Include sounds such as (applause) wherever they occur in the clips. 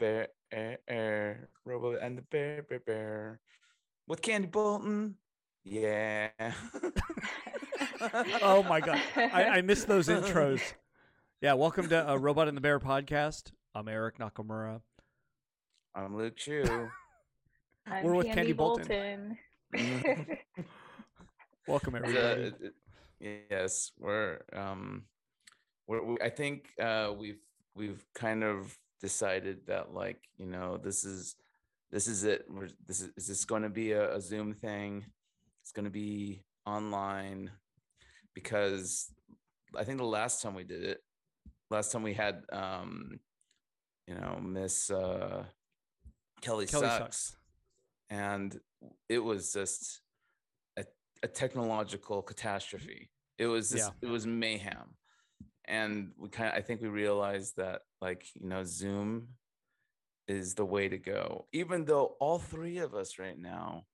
bear, bear, Robot and the bear, bear, bear, with Candie Bolton. Yeah. oh my god, I, I missed those (laughs) intros. Yeah, welcome to uh, Robot and the Bear podcast. I'm Eric Nakamura. I'm Luke Chueh. (laughs) I'm We're with Candie, Candie Bolton. Bolton. (laughs) Welcome Uh, everybody. yes, we're um, we're, we, I think uh, we've we've kind of decided that like you know this is this is it. We're, this is is this going to be a, a Zoom thing? It's going to be online because I think the last time we did it, last time we had um, you know Miss uh, Kelly, Kelly sucks, sucks. and it was just a, a technological catastrophe. It was just, it was mayhem, and we kind of I think we realized that like you know Zoom is the way to go, even though all three of us right now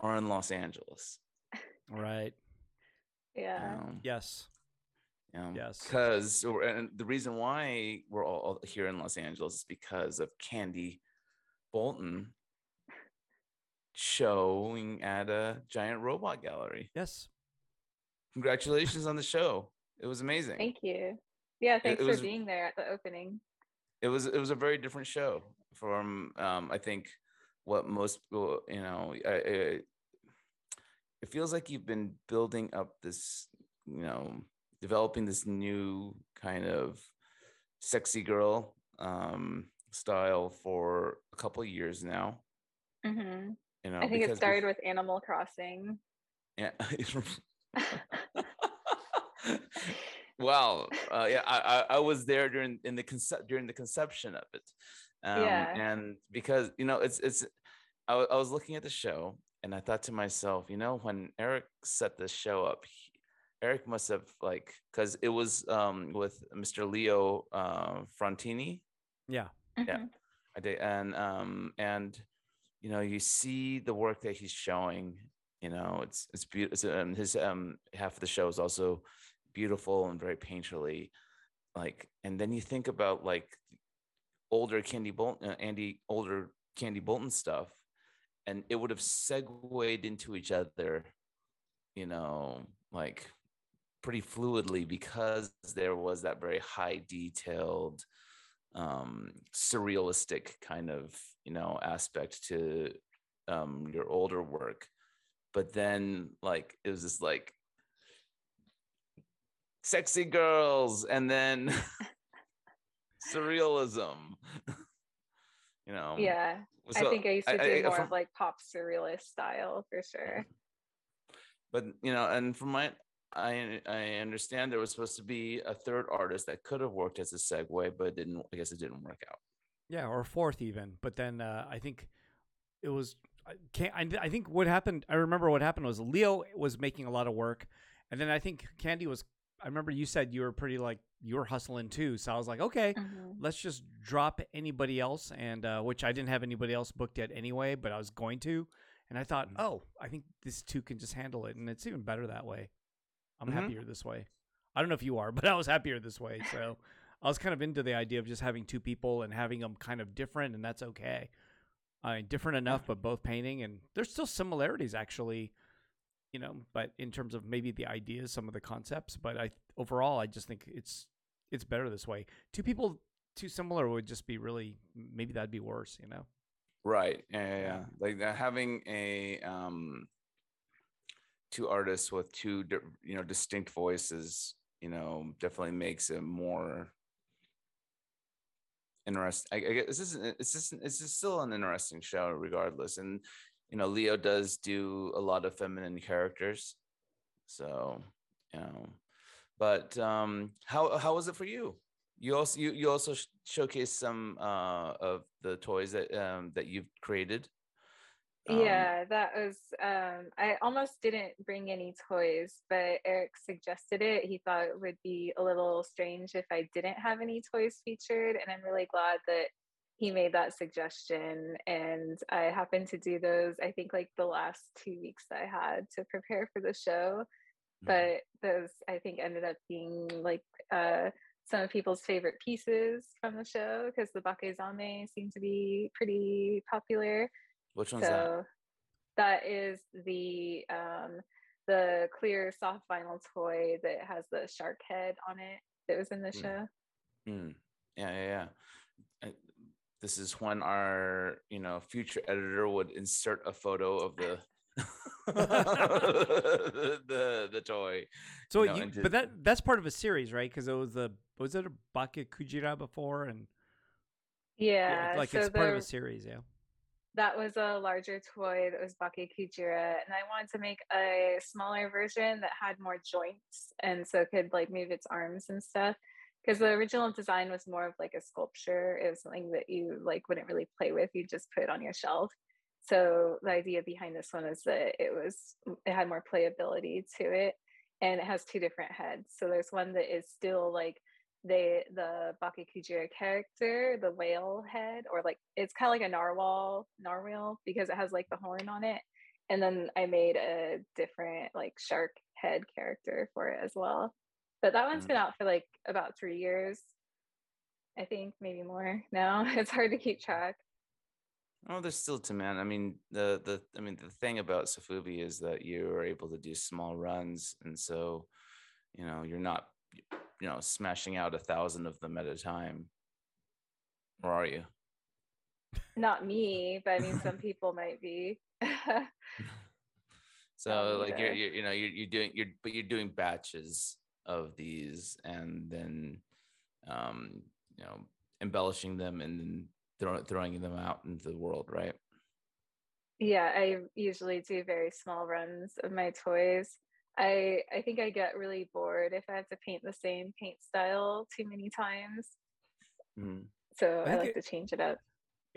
are in Los Angeles. Right. yeah. Um, Yes. Yeah. Yes. Because and the reason why we're all here in Los Angeles is because of Candie Bolton showing at a giant robot gallery. Yes. Congratulations on the show. It was amazing. Thank you. Yeah, thanks it for was- being there at the opening. it was it was a very different show from um I think what most people you know I, I, it feels like you've been building up this you know developing this new kind of sexy girl um style for a couple of years now hmm you know I think it started with Animal Crossing. yeah (laughs) (laughs) wow uh, yeah I, I i was there during in the concept during the conception of it um Yeah. and because you know it's it's I, I was looking at the show and i thought to myself you know when eric set this show up he, eric must have like because it was um with mr leo uh frontini Yeah. Yeah. Mhm. I did, and um, and you know, you see the work that he's showing. You know, it's it's beautiful. Um, his um half of the show is also beautiful and very painterly. Like, and then you think about like older Candie Bolton, uh, Andy, older Candie Bolton stuff, and it would have segued into each other. You know, like pretty fluidly because there was that very high detailed um surrealistic kind of you know aspect to um your older work but then like it was just like sexy girls and then (laughs) surrealism you know Yeah. I think I used to I- do I- more from- of like pop surrealist style for sure. but you know and from my i i understand there was supposed to be a third artist that could have worked as a segue but it didn't i guess it didn't work out Yeah, or fourth even. But then uh, I think it was. I can't. I, I think what happened. I remember what happened was Leo was making a lot of work, and then I think Candie was. I remember you said you were pretty like you were hustling too. So I was like, okay, Mhm. let's just drop anybody else, and uh, which I didn't have anybody else booked yet anyway, but I was going to, and I thought, Mhm. oh, I think this two can just handle it, and it's even better that way. I'm Mhm. happier this way. I don't know if you are, (laughs) but I was happier this way. So (laughs) I was kind of into the idea of just having two people and having them kind of different, and that's okay. I mean, different enough, but both painting, and there's still similarities actually, you know. But in terms of maybe the ideas, some of the concepts, but I overall, I just think it's it's better this way. Two people too similar would just be really maybe that'd be worse, you know. Right. Yeah, yeah. Like having a um two artists with two you know distinct voices, you know, definitely makes it more interesting. I, I guess this is it's just it's just still an interesting show regardless. And you know, Leo does do a lot of feminine characters. So, you know, but um how how was it for you? You also you, you also sh- showcased some uh of the toys that um that you've created. Um, yeah, that was um I almost didn't bring any toys, but Eric suggested it. He thought it would be a little strange if I didn't have any toys featured, and I'm really glad that he made that suggestion and I happened to do those I think like the last 2 weeks I had to prepare for the show. Mhm. But those I think ended up being like uh some of people's favorite pieces from the show because the bakezame seem to be pretty popular. Which one's so that? That is the um, the clear soft vinyl toy that has the shark head on it that was in the mm. show. Mm. Yeah, yeah, yeah. I, this is when our you know future editor would insert a photo of the (laughs) the, the, the toy. So, you know, you, but that that's part of a series, right? Because it was the was it a Bake Kujira before, and yeah, like so it's part of a series, yeah. That was a larger toy that was Bake Kujira, and I wanted to make a smaller version that had more joints, and so could like move its arms and stuff. Because the original design was more of like a sculpture. It was something that you like wouldn't really play with. You just put it on your shelf so the idea behind this one is that it was it had more playability to it and it has two different heads so there's one that is still like the the Bake Kujira character, the whale head, or like it's kind of like a narwhal narwhal because it has like the horn on it. And then I made a different like shark head character for it as well. But that one's been mm. out for like about three years, I think, maybe more now. (laughs) It's hard to keep track. Oh, there's still man. I mean, the the I mean, the thing about sofubi is that you are able to do small runs, and so you know you're not you know smashing out a thousand of them at a time. Or are you? Not me, but I mean, some (laughs) people might be. (laughs) so, like you're, you're, you know, you're you're doing you're but you're doing batches of these, and then um, you know embellishing them and then throwing throwing them out into the world, right? Yeah, I usually do very small runs of my toys. I I think I get really bored if I have to paint the same paint style too many times. Mm. So I, I like it, to change it up.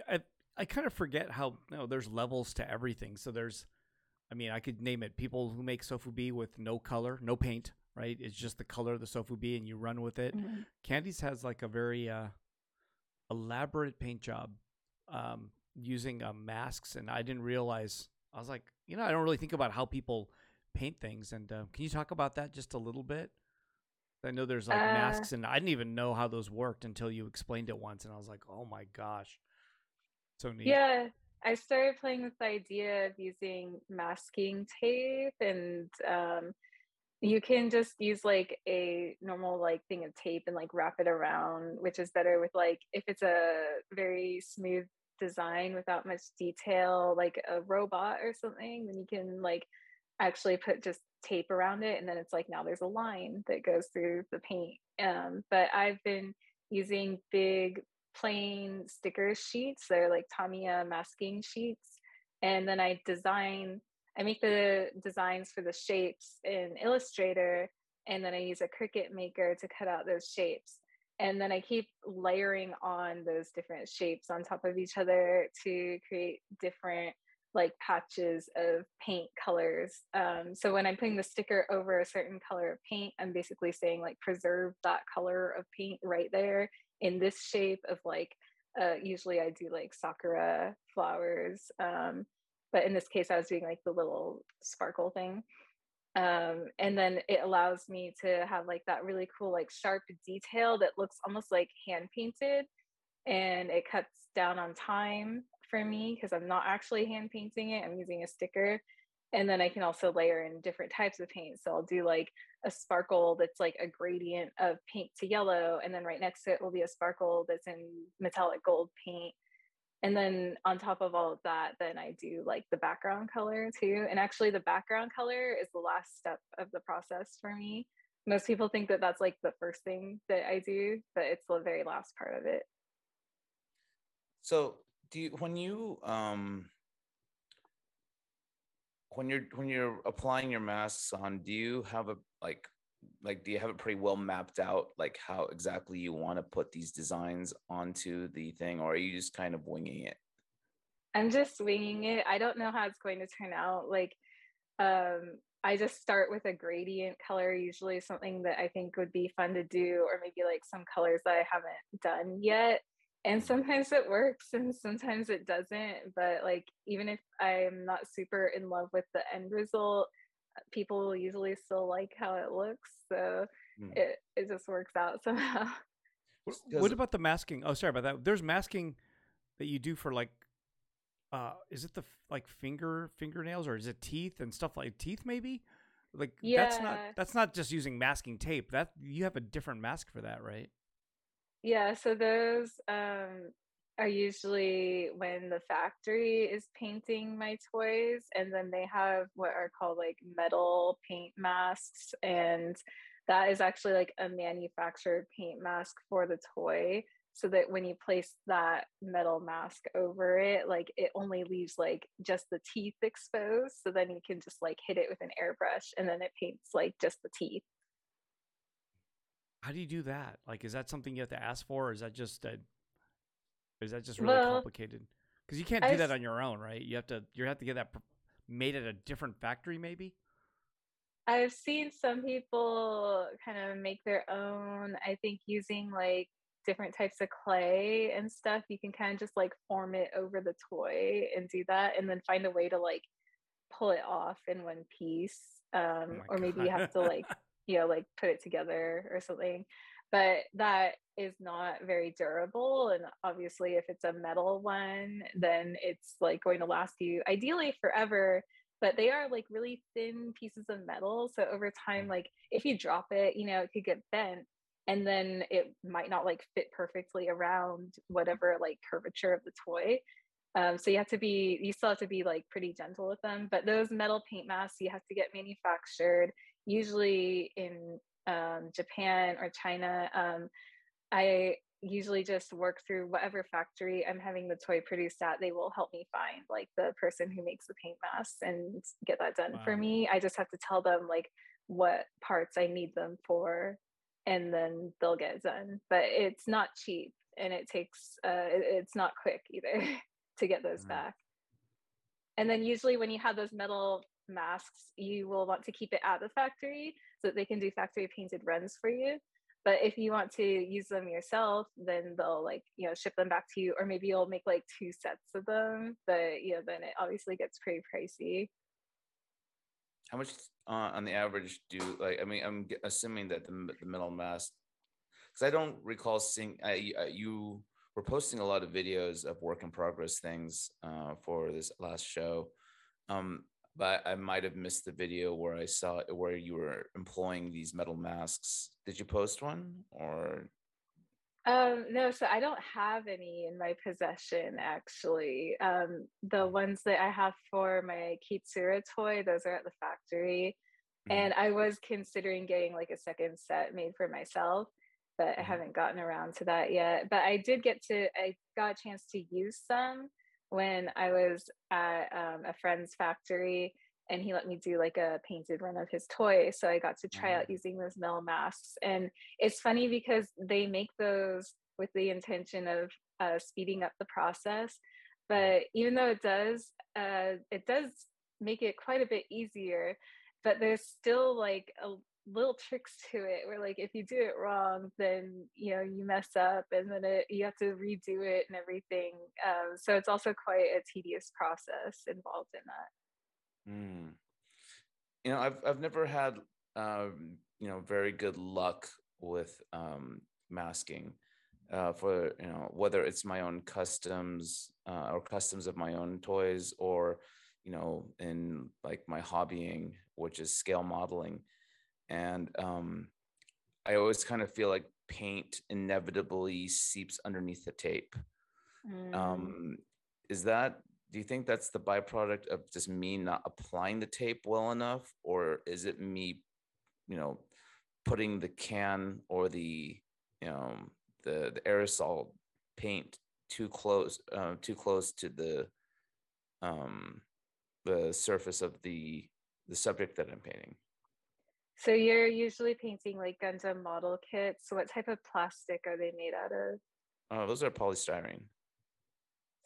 I I kind of forget how you know, there's levels to everything. So there's I mean, I could name it people who make sofubi with no color, no paint, right? It's just the color of the sofubi and you run with it. Mm-hmm. Candice has like a very uh elaborate paint job um, using uh, masks, and I didn't realize. I was like, you know, I don't really think about how people paint things. And uh, can you talk about that just a little bit? I know there's like uh, masks, and I didn't even know how those worked until you explained it once, and I was like, oh my gosh, so neat. Yeah, I started playing with the idea of using masking tape and um, you can just use like a normal like thing of tape and like wrap it around which is better with like if it's a very smooth design without much detail like a robot or something then you can like actually put just tape around it and then it's like now there's a line that goes through the paint. Um, but i've been using big plain sticker sheets. They're like tamiya masking sheets. And then i design I make the designs for the shapes in Illustrator, and then I use a Cricut Maker to cut out those shapes. And then I keep layering on those different shapes on top of each other to create different like patches of paint colors. Um, so when I'm putting the sticker over a certain color of paint, I'm basically saying like preserve that color of paint right there in this shape of like uh, usually I do like sakura flowers um, but in this case i was doing like the little sparkle thing. Um, and then it allows me to have like that really cool like sharp detail that looks almost like hand painted and it cuts down on time for me because i'm not actually hand painting it i'm using a sticker. And then i can also layer in different types of paint. So i'll do like a sparkle that's like a gradient of pink to yellow and then right next to it will be a sparkle that's in metallic gold paint and then on top of all of that then i do like the background color too and actually the background color is the last step of the process for me. Most people think that that's like the first thing that i do but it's the very last part of it. So do you when you um when you're when you're applying your masks on do you have a like like do you have it pretty well mapped out like how exactly you want to put these designs onto the thing or are you just kind of winging it? I'm just winging it. I don't know how it's going to turn out like um i just start with a gradient color usually something that i think would be fun to do or maybe like some colors that i haven't done yet and sometimes it works and sometimes it doesn't but like even if i'm not super in love with the end result people usually still like how it looks. So Hmm. it, it just works out (laughs) somehow. What, what about the masking? Oh, sorry about that. There's masking that you do for like, uh, is it the like finger fingernails or is it teeth and stuff like teeth maybe? Like that's not that's not just using masking tape. That you have a different mask for that, right? Yeah, so those um, are usually when the factory is painting my toys, and then they have what are called like metal paint masks, and that is actually like a manufactured paint mask for the toy. So that when you place that metal mask over it, like it only leaves like just the teeth exposed. So then you can just like hit it with an airbrush and then it paints like just the teeth. How do you do that? Like, is that something you have to ask for, or is that just a, is that just really Well, complicated? Because you can't do I've that on your own, right? You have to you have to get that made at a different factory, maybe. I've seen some people kind of make their own, I think using like different types of clay and stuff. You can kind of just like form it over the toy and do that and then find a way to like pull it off in one piece. Um, Oh or maybe you have to like, (laughs) you know, like put it together or something. But that is not very durable. And obviously, if it's a metal one, then it's like going to last you ideally forever but they are like really thin pieces of metal so over time like if you drop it you know it could get bent and then it might not like fit perfectly around whatever like curvature of the toy um, so you have to be you still have to be like pretty gentle with them but those metal paint masks you have to get manufactured usually in um, japan or china um, i usually just work through whatever factory I'm having the toy produced at. They will help me find like the person who makes the paint masks and get that done for me. I just have to tell them like what parts I need them for, and then they'll get it done. But it's not cheap and it takes uh, it's not quick either (laughs) to get those back. And then usually when you have those metal masks, you will want to keep it at the factory so that they can do factory painted runs for you. But if you want to use them yourself, then they'll like, you know, ship them back to you, or maybe you'll make like two sets of them. But you know, then it obviously gets pretty pricey. How much uh, on the average do like? I mean, I'm assuming that the the middle mask, because I don't recall seeing. I, uh, you were posting a lot of videos of work in progress things uh, for this last show, um, but I might have missed the video where I saw where you were employing these metal masks. Did you post one or? Um, no, so I don't have any in my possession actually. Um, the ones that I have for my Kitsura toy, those are at the factory. Mhm. And I was considering getting like a second set made for myself, but I Mhm. haven't gotten around to that yet. But I did get to, I got a chance to use some when I was at um, a friend's factory and he let me do like a painted run of his toy. So I got to try out Mhm. using those metal masks. And it's funny because they make those with the intention of uh, speeding up the process. But even though it does, uh, it does make it quite a bit easier. But there's still like a little tricks to it where like if you do it wrong then you know you mess up and then it, you have to redo it and everything um, so it's also quite a tedious process involved in that Mm. You know, I've I've never had um, you know very good luck with um, masking uh, for you know whether it's my own customs uh, or customs of my own toys or you know in like my hobbying, which is scale modeling, and um, I always kind of feel like paint inevitably seeps underneath the tape. Mm. um is that do you think that's the byproduct of just me not applying the tape well enough? Or is it me you know putting the can or the you know the the aerosol paint too close uh, too close to the um the surface of the the subject that i'm painting so you're usually painting like gundam model kits so what type of plastic are they made out of oh those are polystyrene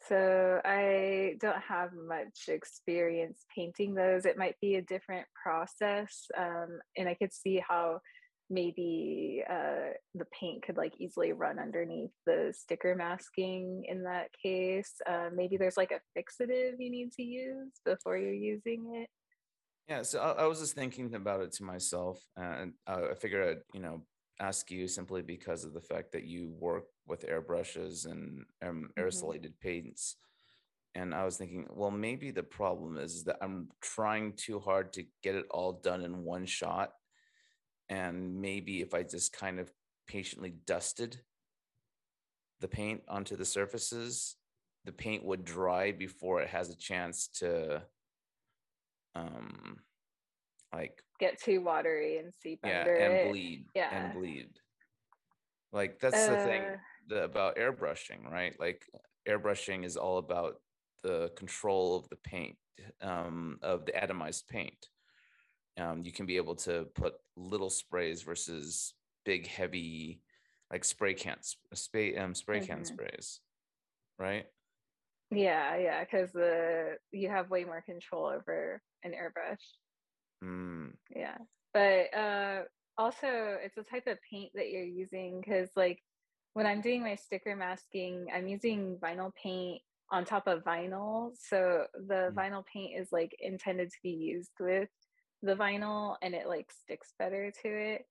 So I don't have much experience painting those. It might be a different process, um, and I could see how maybe uh, the paint could like easily run underneath the sticker masking in that case. Uh, maybe there's like a fixative you need to use before you're using it. Yeah, so I, I was just thinking about it to myself, and uh, I figured I'd, you know, ask you simply because of the fact that you work with airbrushes and um, aerosolated paints. And I was thinking, well, maybe the problem is that I'm trying too hard to get it all done in one shot. And maybe if I just kind of patiently dusted the paint onto the surfaces, the paint would dry before it has a chance to um like Get too watery and seep yeah under and it. bleed and bleed. Like that's the thing Uh, the, about airbrushing right? Like airbrushing is all about the control of the paint um of the atomized paint. Um you can be able to put little sprays versus big heavy like spray cans spray um spray can mhm. sprays right Yeah, yeah, because the you have way more control over an airbrush. mm, Yeah. But uh also it's a type of paint that you're using because like when I'm doing my sticker masking, I'm using vinyl paint on top of vinyl. So the mm, vinyl paint is like intended to be used with the vinyl and it like sticks better to it.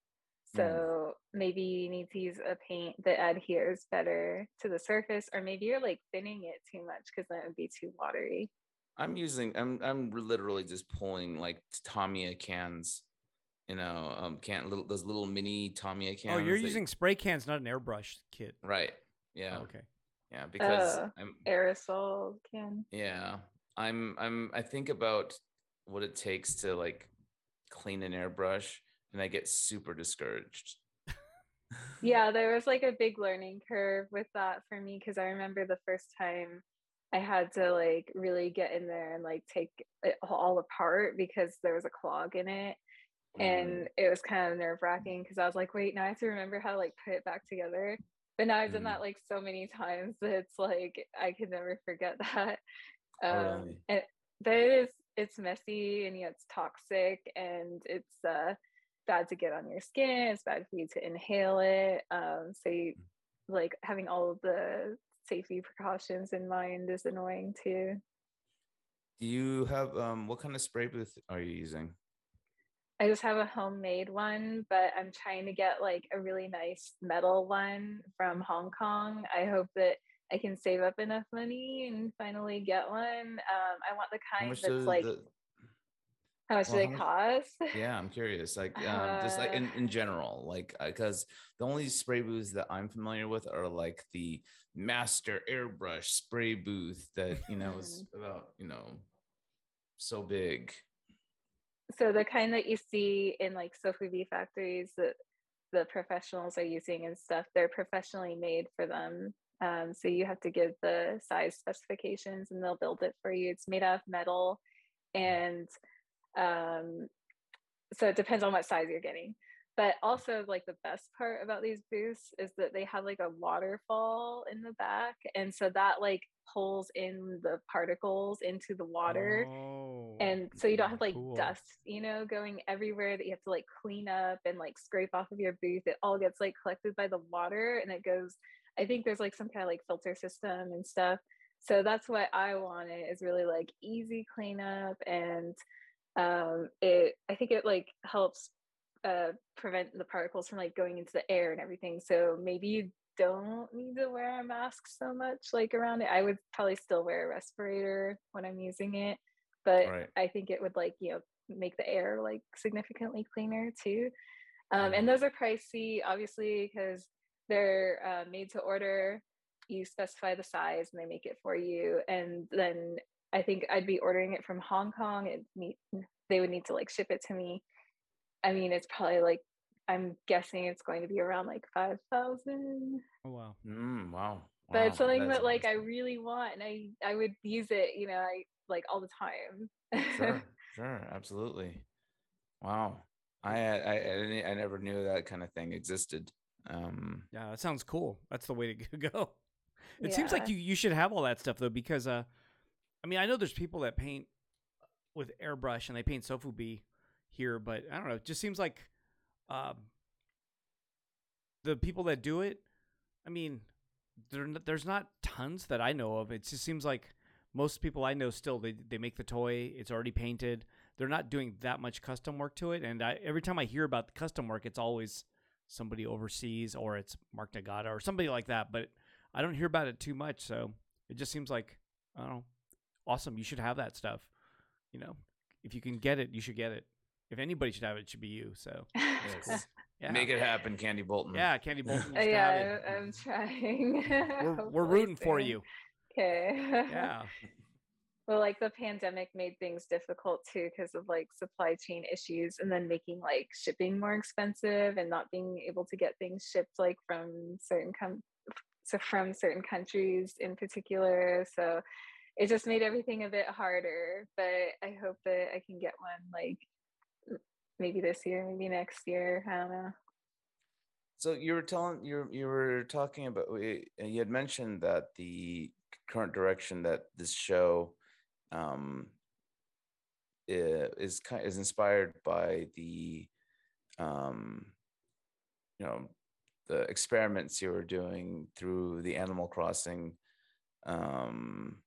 Mm. So maybe you need to use a paint that adheres better to the surface, or maybe you're like thinning it too much because that would be too watery. i'm using i'm i'm literally just pulling like tamiya cans you know um can little those little mini tamiya cans. Oh, you're that using spray cans, not an airbrush kit. right yeah Oh, okay. yeah because Uh, i'm aerosol can. yeah i'm i'm i think about what it takes to like clean an airbrush and i get super discouraged Yeah, there was like a big learning curve with that for me because I remember the first time I had to like really get in there and like take it all apart because there was a clog in it. Mm, And it was kind of nerve wracking because I was like, wait, now I have to remember how to like put it back together. But now I've done mm. that like so many times that it's like I can never forget that. (laughs) oh Um, really and but it is it's messy and yeah, it's toxic and it's uh bad to get on your skin. It's bad for you to inhale it. Um, so you, like having all of the safety precautions in mind is annoying too. do you have um what kind of spray booth are you using I just have a homemade one, but I'm trying to get like a really nice metal one from Hong Kong. I hope that I can save up enough money and finally get one. Um, I want the kind that's like, the how much do they much cost? Yeah, I'm curious. Like, um, just like uh, in, in general, like, because the only spray booths that I'm familiar with are like the master airbrush spray booth that, you know, is (laughs) about, you know, so big. so the kind that you see in like Sofubi factories that the professionals are using and stuff, they're professionally made for them. Um, so you have to give the size specifications and they'll build it for you. It's made out of metal and um, so it depends on what size you're getting. But also, like the best part about these booths is that they have like a waterfall in the back, and so that like pulls in the particles into the water Oh, and so you don't have like cool. dust you know going everywhere that you have to like clean up and like scrape off of your booth it all gets like collected by the water and it goes i think there's like some kind of like filter system and stuff so that's what i wanted is really like easy cleanup and um it i think it like helps uh prevent the particles from like going into the air and everything so maybe you don't need to wear a mask so much like around it i would probably still wear a respirator when i'm using it but Right. I think it would like, you know, make the air like significantly cleaner too. Um, and Mm, those are pricey, obviously, because they're uh, made to order. You specify the size and they make it for you. And then I think I'd be ordering it from Hong Kong. It need, they would need to like ship it to me. I mean, it's probably like, I'm guessing it's going to be around like 5,000 Oh wow. mm, wow. but it's something That's that like I really want and I I would use it, you know, I like all the time. Sure. (laughs) Sure. Absolutely. Wow. I, I, I, I never knew that kind of thing existed. Um, Yeah, that sounds cool. That's the way to (laughs) go. It seems like you you should have all that stuff though, because uh, I mean, I know there's people that paint with airbrush and they paint sofubi here, but I don't know. It just seems like um, the people that do it. I mean, there there's not tons that I know of. It just seems like most people I know still they they make the toy. It's already painted. they're not doing that much custom work to it. And I, every time I hear about the custom work, it's always somebody overseas or it's Mark Nagata or somebody like that. But I don't hear about it too much. So it just seems like, I don't know, awesome. You should have that stuff. You know, if you can get it, you should get it. If anybody should have it, it should be you. So (laughs) Yes. yeah, Make it happen, Candie Bolton. yeah, Candie Bolton. (laughs) Yeah, I- I'm trying. (laughs) we're, we're rooting for you. Okay. Yeah, well, like the pandemic made things difficult too because of like supply chain issues and then making like shipping more expensive and not being able to get things shipped like from certain com- so from certain countries in particular. So it just made everything a bit harder. But I hope that I can get one like maybe this year, maybe next year. I don't know. So you were telling you you were talking about uh, you had mentioned that the current direction that this show um is kind is inspired by the um you know the experiments you were doing through the Animal Crossing um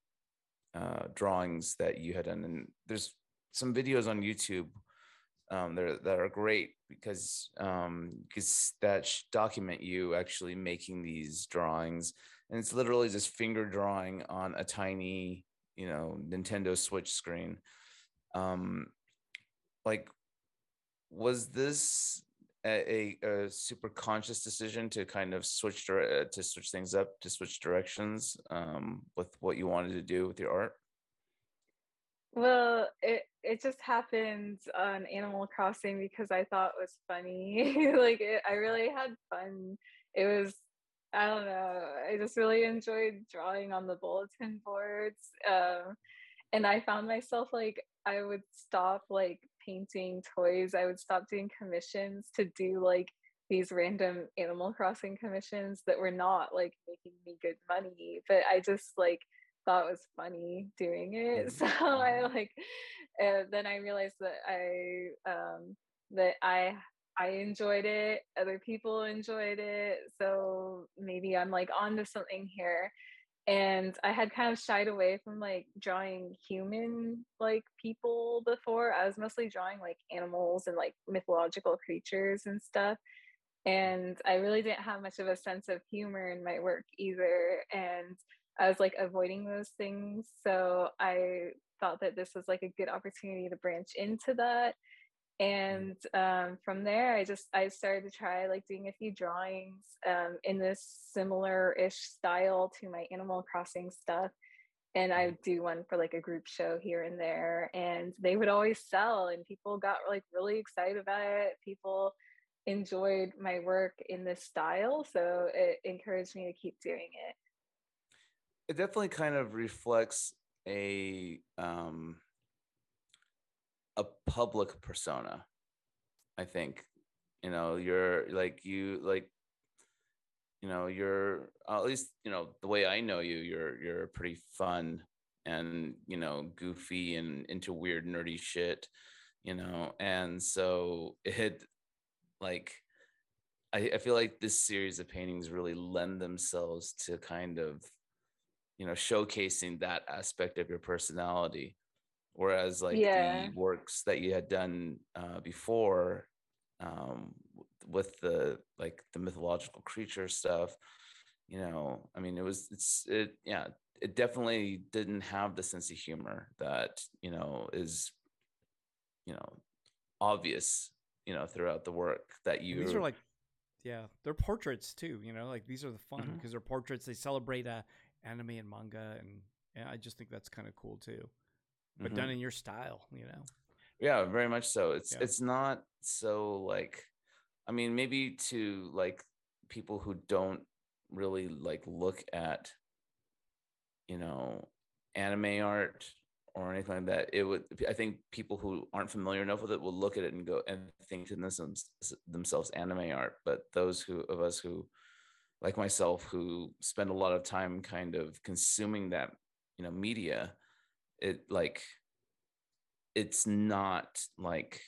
uh drawings that you had done and there's some videos on YouTube um, that, are, that are great because um, because that document you actually making these drawings, and it's literally just finger drawing on a tiny, you know, Nintendo Switch screen. Um, like, was this a, a, super conscious decision to kind of switch dire- uh, to switch things up, to switch directions um, with what you wanted to do with your art? Well, it it just happened on Animal Crossing because I thought it was funny. (laughs) like it, I really had fun. It was I don't know. I just really enjoyed drawing on the bulletin boards. Um, and I found myself like I would stop like painting toys. I would stop doing commissions to do like these random Animal Crossing commissions that were not like making me good money, but I just like thought it was funny doing it. (laughs) So I like, uh, then I realized that I um, that I I enjoyed it. Other people enjoyed it. So maybe I'm like onto something here. And I had kind of shied away from like drawing human like people before. I was mostly drawing like animals and like mythological creatures and stuff. And I really didn't have much of a sense of humor in my work either. And I was like avoiding those things. So I thought that this was like a good opportunity to branch into that. And um, from there, I just I started to try like doing a few drawings um, in this similar-ish style to my Animal Crossing stuff. And I would do one for like a group show here and there, and they would always sell, and people got like really excited about it. People enjoyed my work in this style, so it encouraged me to keep doing it. it definitely kind of reflects a um a public persona i think you know you're like you like you know you're at least you know the way i know you you're you're pretty fun and you know goofy and into weird nerdy shit you know? And so it like I, I feel like this series of paintings really lend themselves to kind of you know showcasing that aspect of your personality whereas like Yeah. the works that you had done uh, before um, with the like the mythological creature stuff you know i mean it was it's it yeah it definitely didn't have the sense of humor that you know is you know obvious you know throughout the work that And you these are like, yeah, they're portraits too. You know, like these are the fun because they're portraits. They celebrate uh, anime and manga, and yeah, I just think that's kind of cool too. But Mhm. done in your style, you know. yeah very much so it's Yeah. it's not so like i mean maybe to like people who don't really like look at you know anime art or anything like that it would i think people who aren't familiar enough with it will look at it and go and think to themselves themselves anime art but those who of us who like myself who spend a lot of time kind of consuming that you know media it like it's not like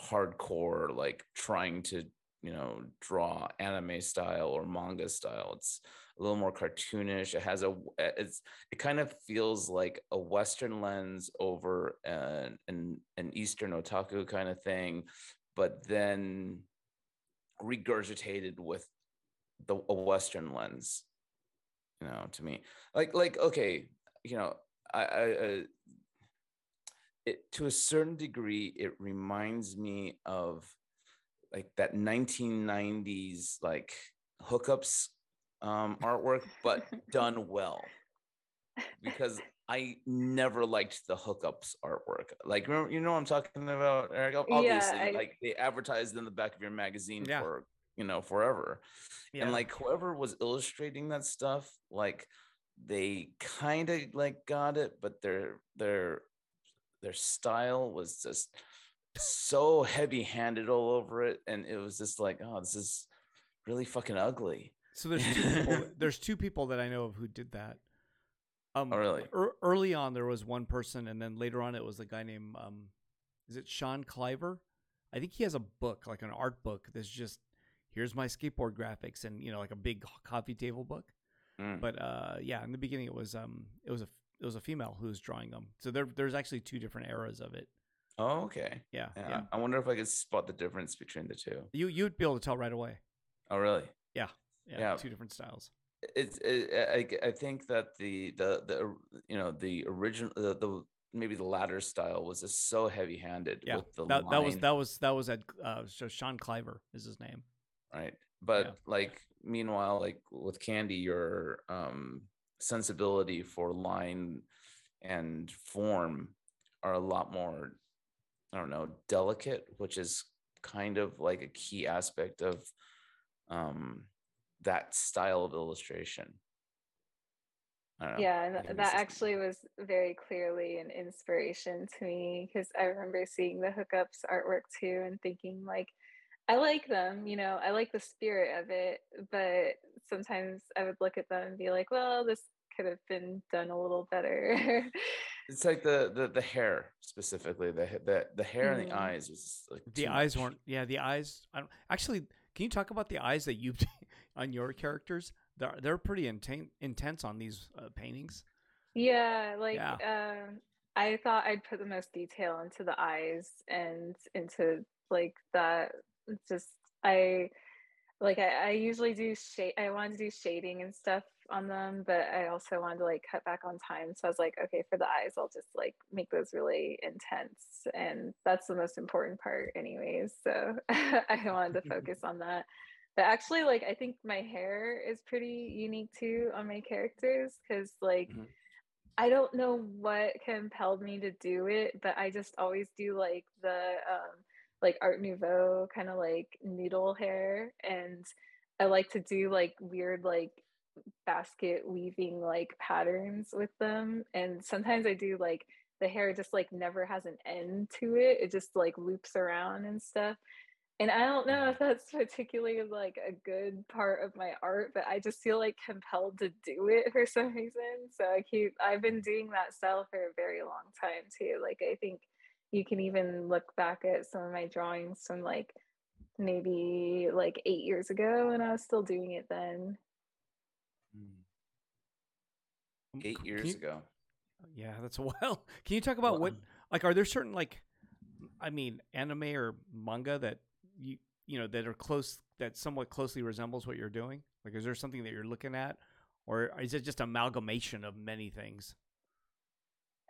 hardcore like trying to you know draw anime style or manga style. It's a little more cartoonish. It has a it's it kind of feels like a western lens over an an, an eastern otaku kind of thing but then regurgitated with the a western lens you know to me like like okay you know i i, I it to a certain degree it reminds me of like that 1990s like hookups um artwork but (laughs) done well because I never liked the hookups artwork. Like, remember, you know what I'm talking about, Eric? Obviously, Yeah, I- like they advertised in the back of your magazine Yeah. for you know forever, Yeah. and like whoever was illustrating that stuff, like they kind of like got it, but their their their style was just so heavy-handed all over it, and it was just like, oh, this is really fucking ugly. So there's two people. (laughs) There's two people that I know of who did that. Um, Oh, really? ear- early on, there was one person, and then later on, it was a guy named um, is it Sean Cliver? I think he has a book, like an art book, that's just here's my skateboard graphics, and you know, like a big coffee table book. Mm. But uh, yeah, in the beginning, it was um, it was a it was a female who was drawing them. So there there's actually two different eras of it. Oh, okay. Yeah, Yeah. yeah. I wonder if I could spot the difference between the two. You you'd be able to tell right away. Oh, really? Yeah, Yeah. two different styles. it's it, I, I think that the the the you know the original the, the maybe the latter style was just so heavy handed Yeah, with the that, that was that was that was at uh, so Sean Cliver is his name. Right? But like meanwhile like with Candie your um sensibility for line and form are a lot more i don't know delicate which is kind of like a key aspect of um that style of illustration. I don't know. yeah and I th- think that actually was very clearly an inspiration to me because i remember seeing the hookups artwork too and thinking like i like them you know i like the spirit of it but sometimes i would look at them and be like well this could have been done a little better (laughs) It's like the the the hair specifically the the the hair and Mhm. the eyes was like The eyes much. weren't. Yeah, the eyes. I don't, actually, can you talk about the eyes that you (laughs) on your characters? They're they're pretty inten- intense on these uh, paintings. Yeah, like Yeah. um I thought I'd put the most detail into the eyes and into like that just I like I, I usually do shade I wanted to do shading and stuff on them, but I also wanted to like cut back on time. So I was like, okay, for the eyes, I'll just like make those really intense. And that's the most important part anyways. So (laughs) I wanted to (laughs) focus on that. But actually, like I think my hair is pretty unique too on my characters because like Mhm. I don't know what compelled me to do it, but I just always do like the um like Art Nouveau kind of like noodle hair and I like to do like weird like basket weaving like patterns with them and sometimes I do like the hair just like never has an end to it. It just like loops around and stuff. And I don't know mm-hmm. if that's (laughs) particularly like a good part of my art, but I just feel like compelled to do it for some reason. So I keep I've been doing that style for a very long time too. Like I think you can even look back at some of my drawings from like maybe like eight years ago and I was still doing it then. Mm. Eight years you- ago Yeah, that's a (laughs) while. Can you talk about what Well, like are there certain like I mean anime or manga that you you know that are close that somewhat closely resembles what you're doing? Like is there something that you're looking at or is it just amalgamation of many things?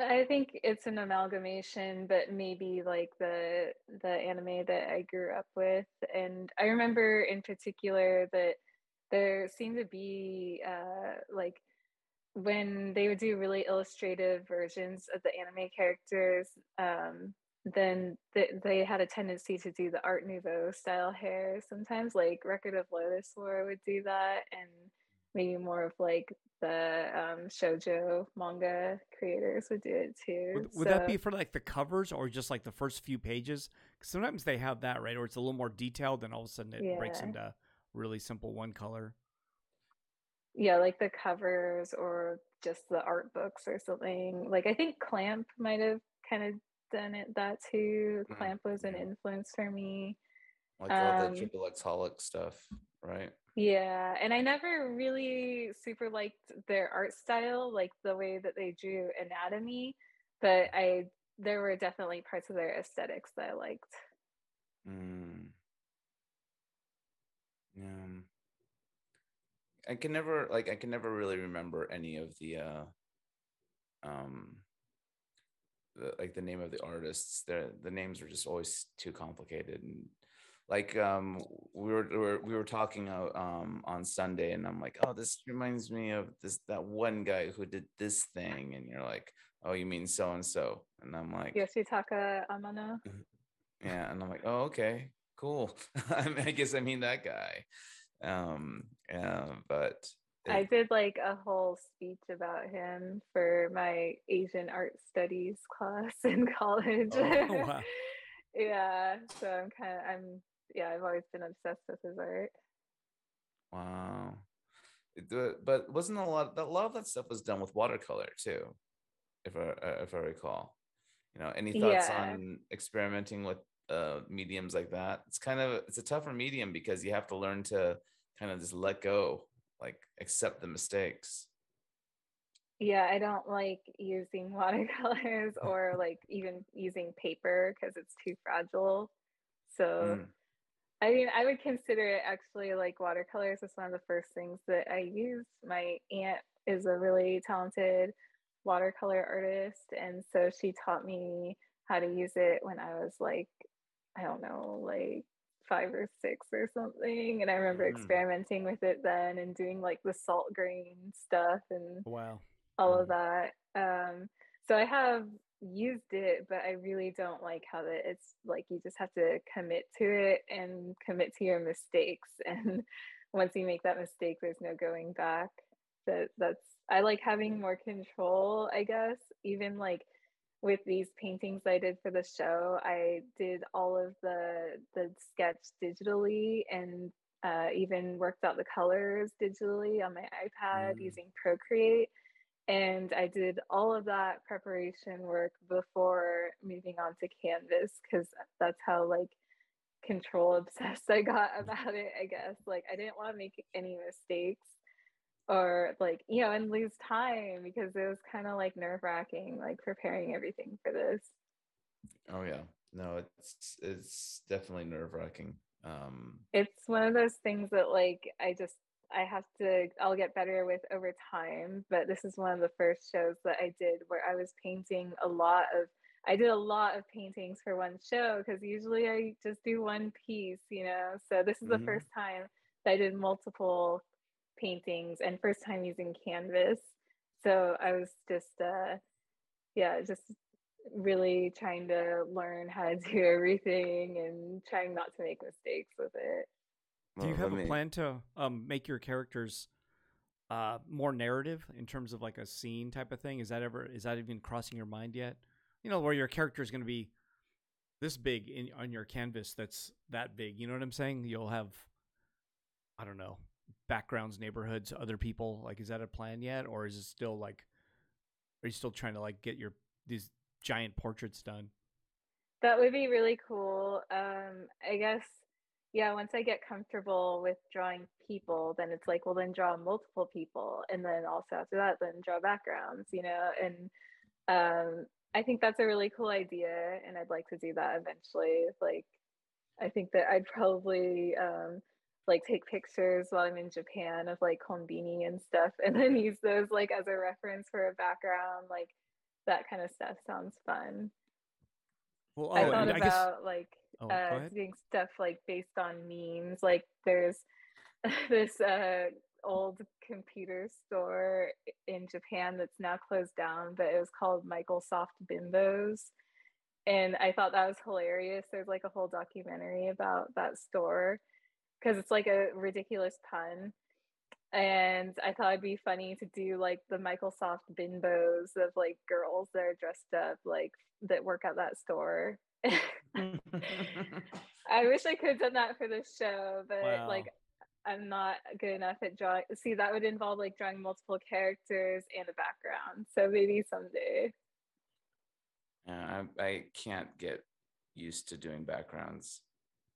I think it's an amalgamation, but maybe like the the anime that I grew up with. And I remember in particular that there seemed to be uh, like when they would do really illustrative versions of the anime characters, um, then th- they had a tendency to do the Art Nouveau style hair. Sometimes, like Record of Lodoss War would do that, and maybe more of like the um, shojo manga creators would do it too. Would, would that be for like the covers or just like the first few pages? 'Cause sometimes they have that, right? Or it's a little more detailed, and all of a sudden it breaks into really simple one color. yeah, like the covers or just the art books or something. Like I think Clamp might have kind of done it that too. Mhm, Clamp was an influence for me. Like all Um, the triple X holic stuff, right? Yeah, and I never really super liked their art style, like the way that they drew anatomy, but I there were definitely parts of their aesthetics that I liked. Mm. Yeah. I can never like I can never really remember any of the uh um the, like the name of the artists. The the names were just always too complicated and like um we were, we were talking uh, um on Sunday and I'm like, "Oh, this reminds me of this that one guy who did this thing." And you're like, "Oh, you mean so and so." And I'm like, Yoshitaka Amano. yeah, and I'm like, "Oh, okay. Cool." (laughs) I, mean, I guess I mean that guy. Um yeah, but I did like a whole speech about him for my Asian art studies class (laughs) in college. Oh, wow. (laughs) yeah, so I'm kind of I'm yeah, I've always been obsessed with his art. Wow. But wasn't a lot a lot of that stuff was done with watercolor too, if I uh, if I recall. You know, any thoughts Yeah. on experimenting with uh mediums like that? It's kind of it's a tougher medium because you have to learn to kind of just let go, like accept the mistakes. Yeah, I don't like using (laughs) watercolors or like even using paper because it's too fragile. So Mm. I mean, I would consider it actually like watercolors is one of the first things that I use. My aunt is a really talented watercolor artist, and so she taught me how to use it when I was like, I don't know, like five or six or something. And I remember Mm. experimenting with it then and doing like the salt grain stuff and Wow. all of that. Um, so I have used it, but I really don't like how that it's like you just have to commit to it and commit to your mistakes. (laughs) And once you make that mistake, there's no going back. That that's I like having more control, I guess. Even like with these paintings I did for the show, I did all of the the sketch digitally and uh, even worked out the colors digitally on my iPad Mm. using Procreate and I did all of that preparation work before moving on to Canvas because that's how like control (laughs) obsessed I got about it, I guess. Like I didn't want to make any mistakes or like, you know, and lose time because it was kind of like nerve wracking, like preparing everything for this. Oh yeah. No, it's it's definitely nerve wracking. Um It's one of those things that like I just I have to I'll get better with over time, but this is one of the first shows that I did where I was painting a lot of I did a lot of paintings for one show because usually I just do one piece, you know. So this is the Mhm. first time that I did multiple paintings and first time using canvas. So I was just uh yeah, just really trying to learn how to do everything and trying not to make mistakes with it. Do you well, have let a me- plan to um, make your characters uh, more narrative in terms of like a scene type of thing? Is that ever is that even crossing your mind yet? You know, where your character is going to be this big in on your canvas that's that big. You know what I'm saying? You'll have I don't know backgrounds, neighborhoods, other people. Like, is that a plan yet, or is it still like? Are you still trying to like get your these giant portraits done? That would be really cool. Um, I guess, yeah, once I get comfortable with drawing people, then it's like, well, then draw multiple people. And then also after that, then draw backgrounds, you know? And um, I think that's a really cool idea. And I'd like to do that eventually. Like, I think that I'd probably um, like take pictures while I'm in Japan of like konbini and stuff, and then use those like as a reference for a background. Like, that kind of stuff sounds fun. Well, I oh, thought and I guess about like Oh, uh, doing stuff like based on memes. Like there's (laughs) this uh, old computer store in Japan that's now closed down, but it was called Microsoft Bimbos. And I thought that was hilarious. There's like a whole documentary about that store because it's like a ridiculous pun. And I thought it'd be funny to do like the Microsoft bimbos of like girls that are dressed up like that work at that store. (laughs) (laughs) I wish I could have done that for this show, but Wow. like I'm not good enough at drawing. See, that would involve like drawing multiple characters and a background. So maybe someday. Yeah, I, I can't get used to doing backgrounds.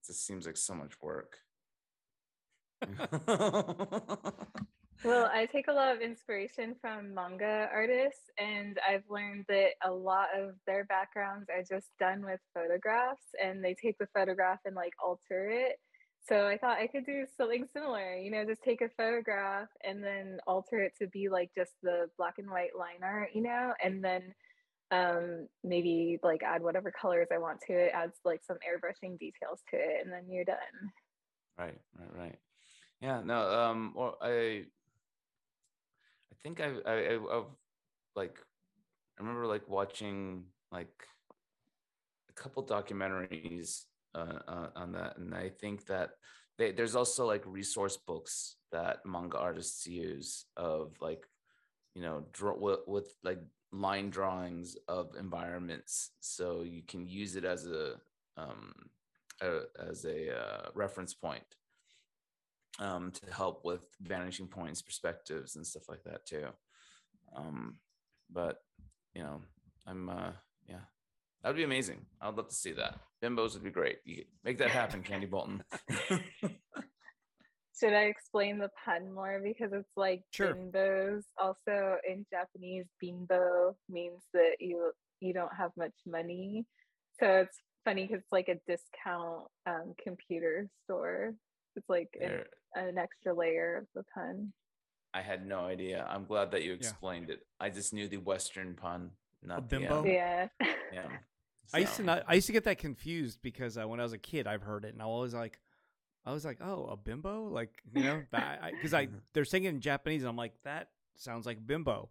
It just seems like so much work. (laughs) (laughs) Well, I take a lot of inspiration from manga artists, and I've learned that a lot of their backgrounds are just done with photographs, and they take the photograph and like alter it. So I thought I could do something similar, you know, just take a photograph and then alter it to be like just the black and white line art, you know, and then um, maybe like add whatever colors I want to it, adds like some airbrushing details to it, and then you're done. Right, right, right. Yeah, no, um, well, I I think I, I, I I've like I remember like watching like a couple documentaries uh, uh, on that, and I think that they, there's also like resource books that manga artists use of like you know draw with, with like line drawings of environments, so you can use it as a um a, as a uh, reference point um, to help with vanishing points, perspectives, and stuff like that too. Um, but you know, I'm uh, yeah, that would be amazing. I'd love to see that. Bimbos would be great. You make that happen, Candie Bolton. (laughs) Should I explain the pun more because it's like Sure. bimbos. Also in Japanese, bimbo means that you you don't have much money. So it's funny because it's like a discount um, computer store. It's like an, There- an extra layer of the pun. I had no idea. I'm glad that you Yeah. explained it. I just knew the Western pun, not bimbo? The, um, Yeah. (laughs) yeah. I used to not. I used to get that confused because uh, when I was a kid, I've heard it, and I was like, I was like, oh, a bimbo, like you know, (laughs) because I, (laughs) they're singing in Japanese, and I'm like, that sounds like bimbo,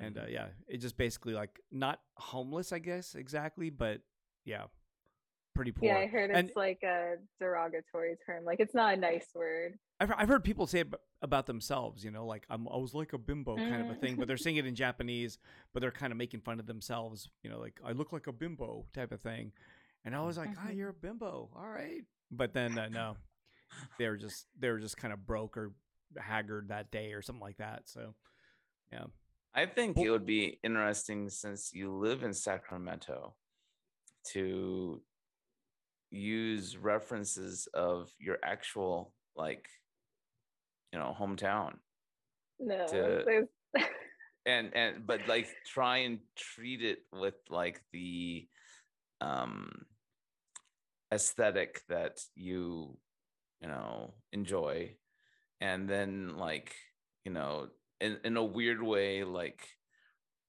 and uh, yeah, it just basically like not homeless, I guess exactly, but yeah, pretty poor. Yeah, I heard it's like a derogatory term. Like it's not a nice word. I've, I've heard people say it about themselves, you know, like I'm, I was like a bimbo kind of a Mm. thing, but they're saying it in Japanese, but they're kind of making fun of themselves, you know, like I look like a bimbo type of thing. And I was like, ah, Mhm. you're a bimbo. All right. But then, uh, no, they were just, they were just kind of broke or haggard that day or something like that. So, yeah. I think it would be interesting since you live in Sacramento to use references of your actual like you know hometown No, To- (laughs) and and but like try and treat it with like the um aesthetic that you you know enjoy. And then like you know in, in a weird way like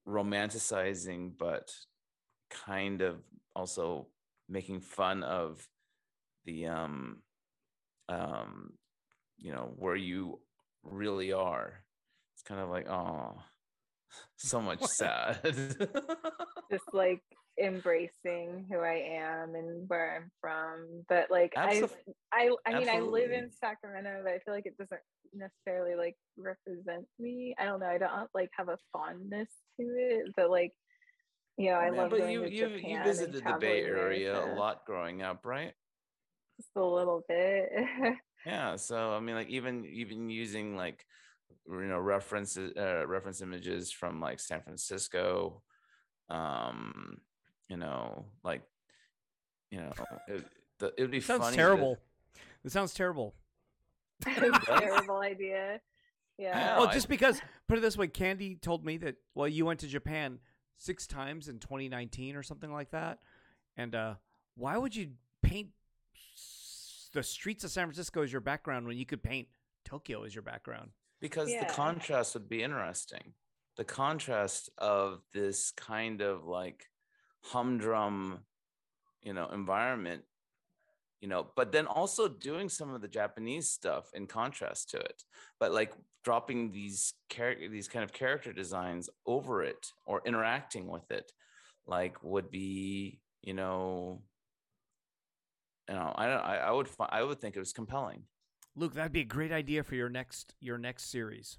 romanticizing but kind of also making fun of the um um you know where you really are it's kind of like oh (laughs) so much (laughs) sad (laughs) just like embracing who I am and where I'm from. But like I, Absol- I, I mean, I live in Sacramento, but I feel like it doesn't necessarily like represent me. I don't know. I don't like have a fondness to it, but like, you know, I Man, love but going you to you Japan you visited the bay area a lot growing up right just a little bit. (laughs) yeah so i mean like even even using like you know references uh, reference images from like san francisco um you know like you know it, the, it would be It sounds funny to- terrible. It sounds terrible. (laughs) Terrible idea. Yeah. Yeah. Oh, I- just because, put it this way, Candie told me that, well, you went to Japan six times in 2019 or something like that. And uh, why would you paint the streets of San Francisco as your background when you could paint Tokyo as your background? because Yeah. the contrast would be interesting the contrast of this kind of like humdrum you know environment you know but then also doing some of the japanese stuff in contrast to it but like dropping these character these kind of character designs over it or interacting with it like would be you know you know i don't i, I would i would think it was compelling Luke, that'd be a great idea for your next your next series.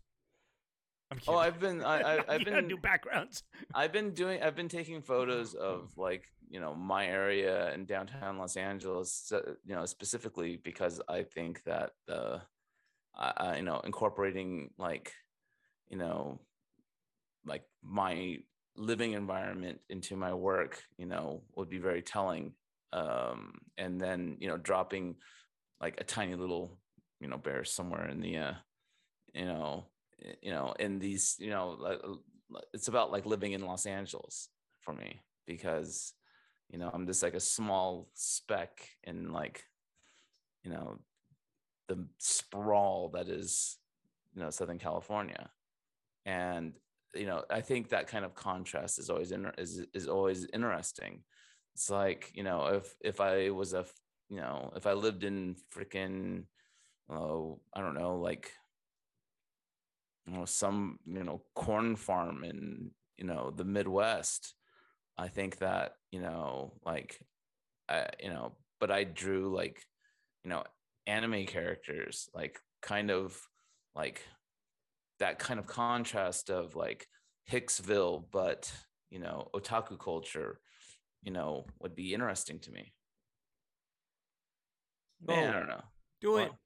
I'm oh i've been i, I (laughs) i've been do backgrounds. I've been doing I've been taking photos (laughs) of like, you know, my area in downtown Los Angeles, you know, specifically because I think that uh I you know, incorporating like, you know, like my living environment into my work, you know, would be very telling um, and then you know dropping like a tiny little you know bear somewhere in the uh, you know Eh, you know in these you know it's about like living in Los Angeles for me because you know I'm just like a small speck in like you know the sprawl that is you know Southern California. And you know I think that kind of contrast is always in, is is always interesting. It's like you know if if I was a you know if I lived in freaking oh I don't know like you know some you know corn farm in you know the midwest i think that you know like i you know but i drew like you know anime characters like kind of like that kind of contrast of like hicksville but you know otaku culture you know would be interesting to me. Oh, Man, i don't know. do well,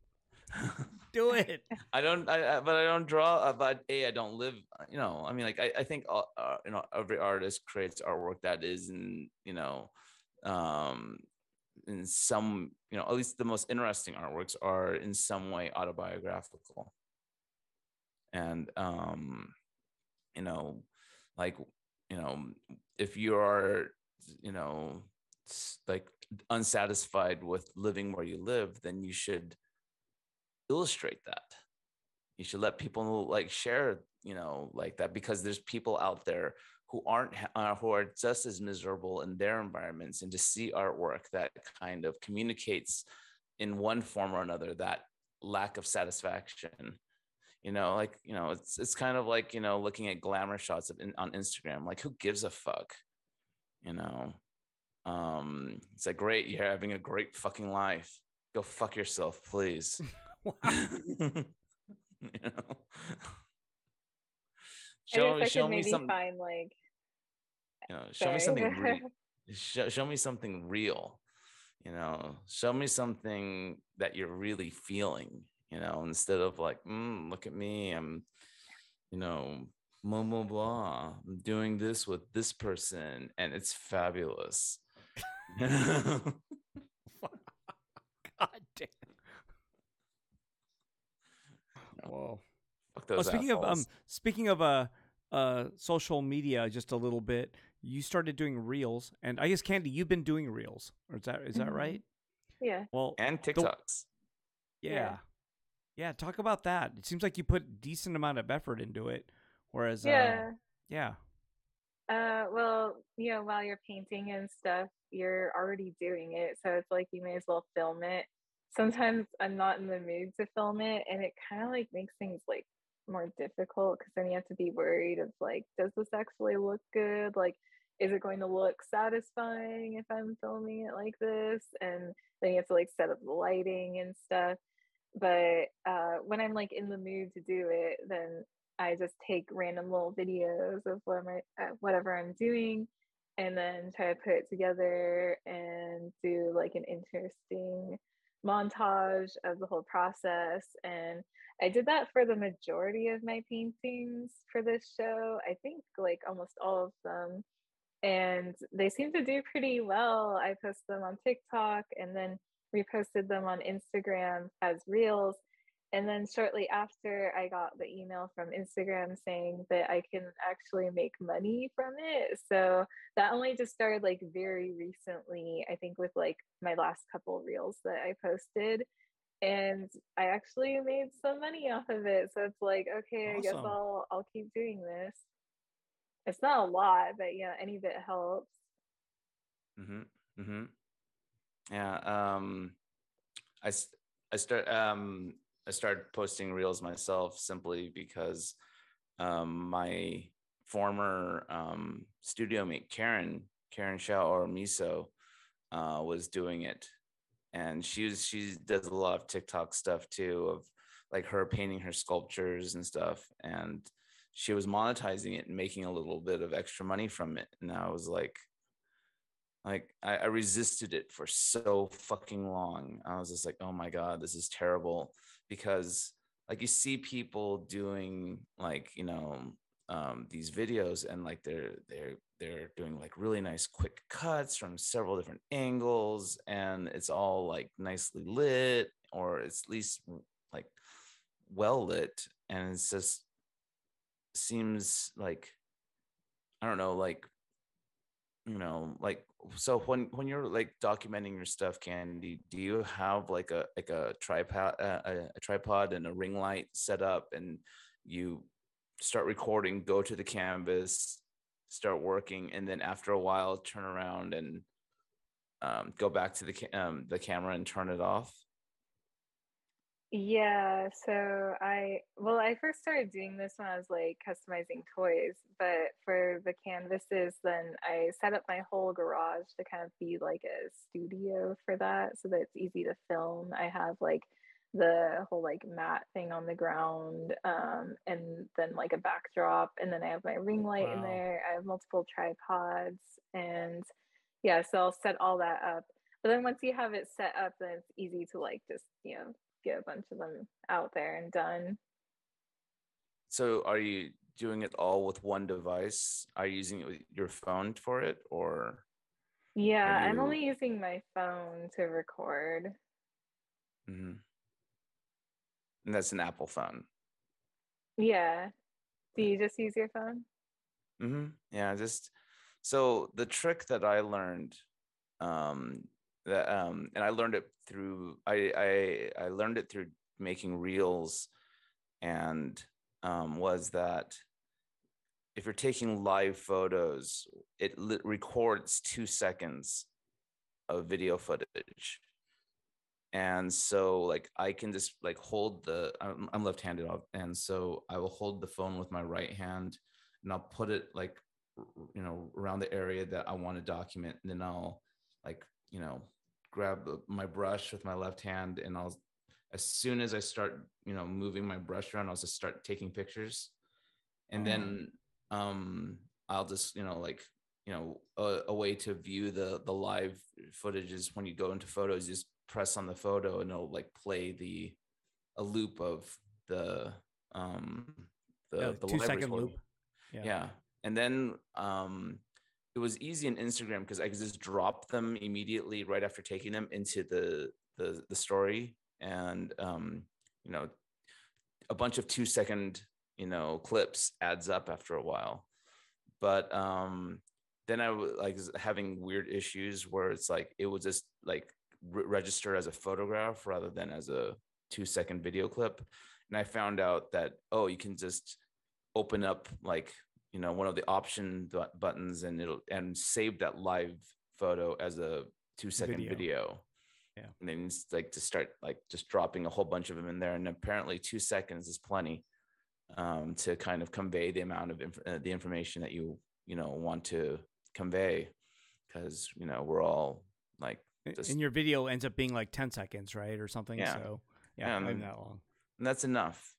it (laughs) do it. I don't, I, I, but I don't draw. Uh, but a, I don't live. You know, I mean, like I, I think uh, uh, you know every artist creates artwork that is in you know, um, in some you know at least the most interesting artworks are in some way autobiographical. And um, you know, like you know, if you are you know like unsatisfied with living where you live, then you should illustrate that. You should let people like share you know like that because there's people out there who aren't uh, who are just as miserable in their environments and to see artwork that kind of communicates in one form or another that lack of satisfaction you know like you know it's it's kind of like you know looking at glamour shots of in, on instagram like who gives a fuck you know? Um it's like great you're having a great fucking life. Go fuck yourself please (laughs) (laughs) you know? Show, show me something. Find like, you know, show me something. Re- (laughs) show, show me something real. You know, show me something that you're really feeling. You know, instead of like, mm, look at me, I'm, you know, blah blah blah. I'm doing this with this person, and it's fabulous. (laughs) God damn. Whoa. Fuck those well, speaking assholes. of um, speaking of uh, uh, social media, just a little bit. You started doing reels, and I guess Candie, you've been doing reels, or is that is that mm-hmm. right? Yeah. Well, and TikToks. The, yeah. yeah. yeah, Talk about that. It seems like you put decent amount of effort into it, whereas uh, yeah, uh, yeah. Uh, well, you know, while you're painting and stuff, you're already doing it, so it's like you may as well film it sometimes I'm not in the mood to film it and it kind of like makes things like more difficult because then you have to be worried of like does this actually look good? Like is it going to look satisfying if I'm filming it like this? And then you have to like set up the lighting and stuff. But uh, when I'm like in the mood to do it then I just take random little videos of what I, uh, whatever I'm doing and then try to put it together and do like an interesting montage of the whole process. And I did that for the majority of my paintings for this show. I think like almost all of them. And they seem to do pretty well. I post them on TikTok and then reposted them on Instagram as reels. And then shortly after, I got the email from Instagram saying that I can actually make money from it. So that only just started like very recently, I think, with like my last couple reels that I posted. And I actually made some money off of it. So it's like, okay, awesome. I guess I'll I'll keep doing this. It's not a lot, but yeah, any bit helps. Mm-hmm. Mm-hmm. Yeah. Um I I start um I started posting reels myself simply because um, my former um, studio mate Karen Karen Shao or Miso uh, was doing it, and she was she does a lot of TikTok stuff too of like her painting her sculptures and stuff, and she was monetizing it and making a little bit of extra money from it, and I was like. Like I, I resisted it for so fucking long. I was just like, oh my god, this is terrible because like you see people doing like you know um, these videos and like they're they're they're doing like really nice quick cuts from several different angles and it's all like nicely lit or it's at least like well lit and it's just seems like i don't know like you know like so when when you're like documenting your stuff Candie do you have like a like a tripod uh, a, a tripod and a ring light set up and you start recording go to the canvas start working and then after a while turn around and um, go back to the ca- um, the camera and turn it off Yeah, so I well, I first started doing this when I was like customizing toys, but for the canvases, then I set up my whole garage to kind of be like a studio for that so that it's easy to film. I have like the whole like mat thing on the ground, um, and then like a backdrop, and then I have my ring light in there. I have multiple tripods, and yeah, so I'll set all that up. But then once you have it set up, then it's easy to like just, you know, get a bunch of them out there and done. so are you doing it all with one device are you using it with your phone for it or Yeah, Are I'm only using my phone to record. Mhm. and that's an apple phone Yeah. Do you just use your phone? hmm Yeah, just so the trick that I learned, um, that um, and I learned it through I I I learned it through making reels, and um, was that if you're taking live photos, it li- records two seconds of video footage. And so like I can just like hold the I'm, I'm left-handed off and so I will hold the phone with my right hand and I'll put it like you know around the area that I want to document and then I'll like you know grab my brush with my left hand and I'll as soon as I start you know moving my brush around I'll just start taking pictures and then um I'll just you know like you know a, a way to view the the live footage is when you go into photos just press on the photo and it'll like play the a loop of the um the, Yeah, the two second loop. Yeah. Yeah. And then um it was easy in Instagram because I could just drop them immediately right after taking them into the the the story and um you know a bunch of 2 second you know clips adds up after a while. But um then I was like having weird issues where it's like it would just like re- register as a photograph rather than as a 2 second video clip and I found out that oh you can just open up like you know one of the option bu- buttons and it'll and save that live photo as a two second Video. video. Yeah. And then it's like to start like just dropping a whole bunch of them in there, and apparently two seconds is plenty um, to kind of convey the amount of inf- uh, the information that you you know want to convey, because you know we're all like Just- and your video ends up being like 10 seconds, right? Or something. Yeah. So, Yeah, yeah, and not even then- that long. and that's enough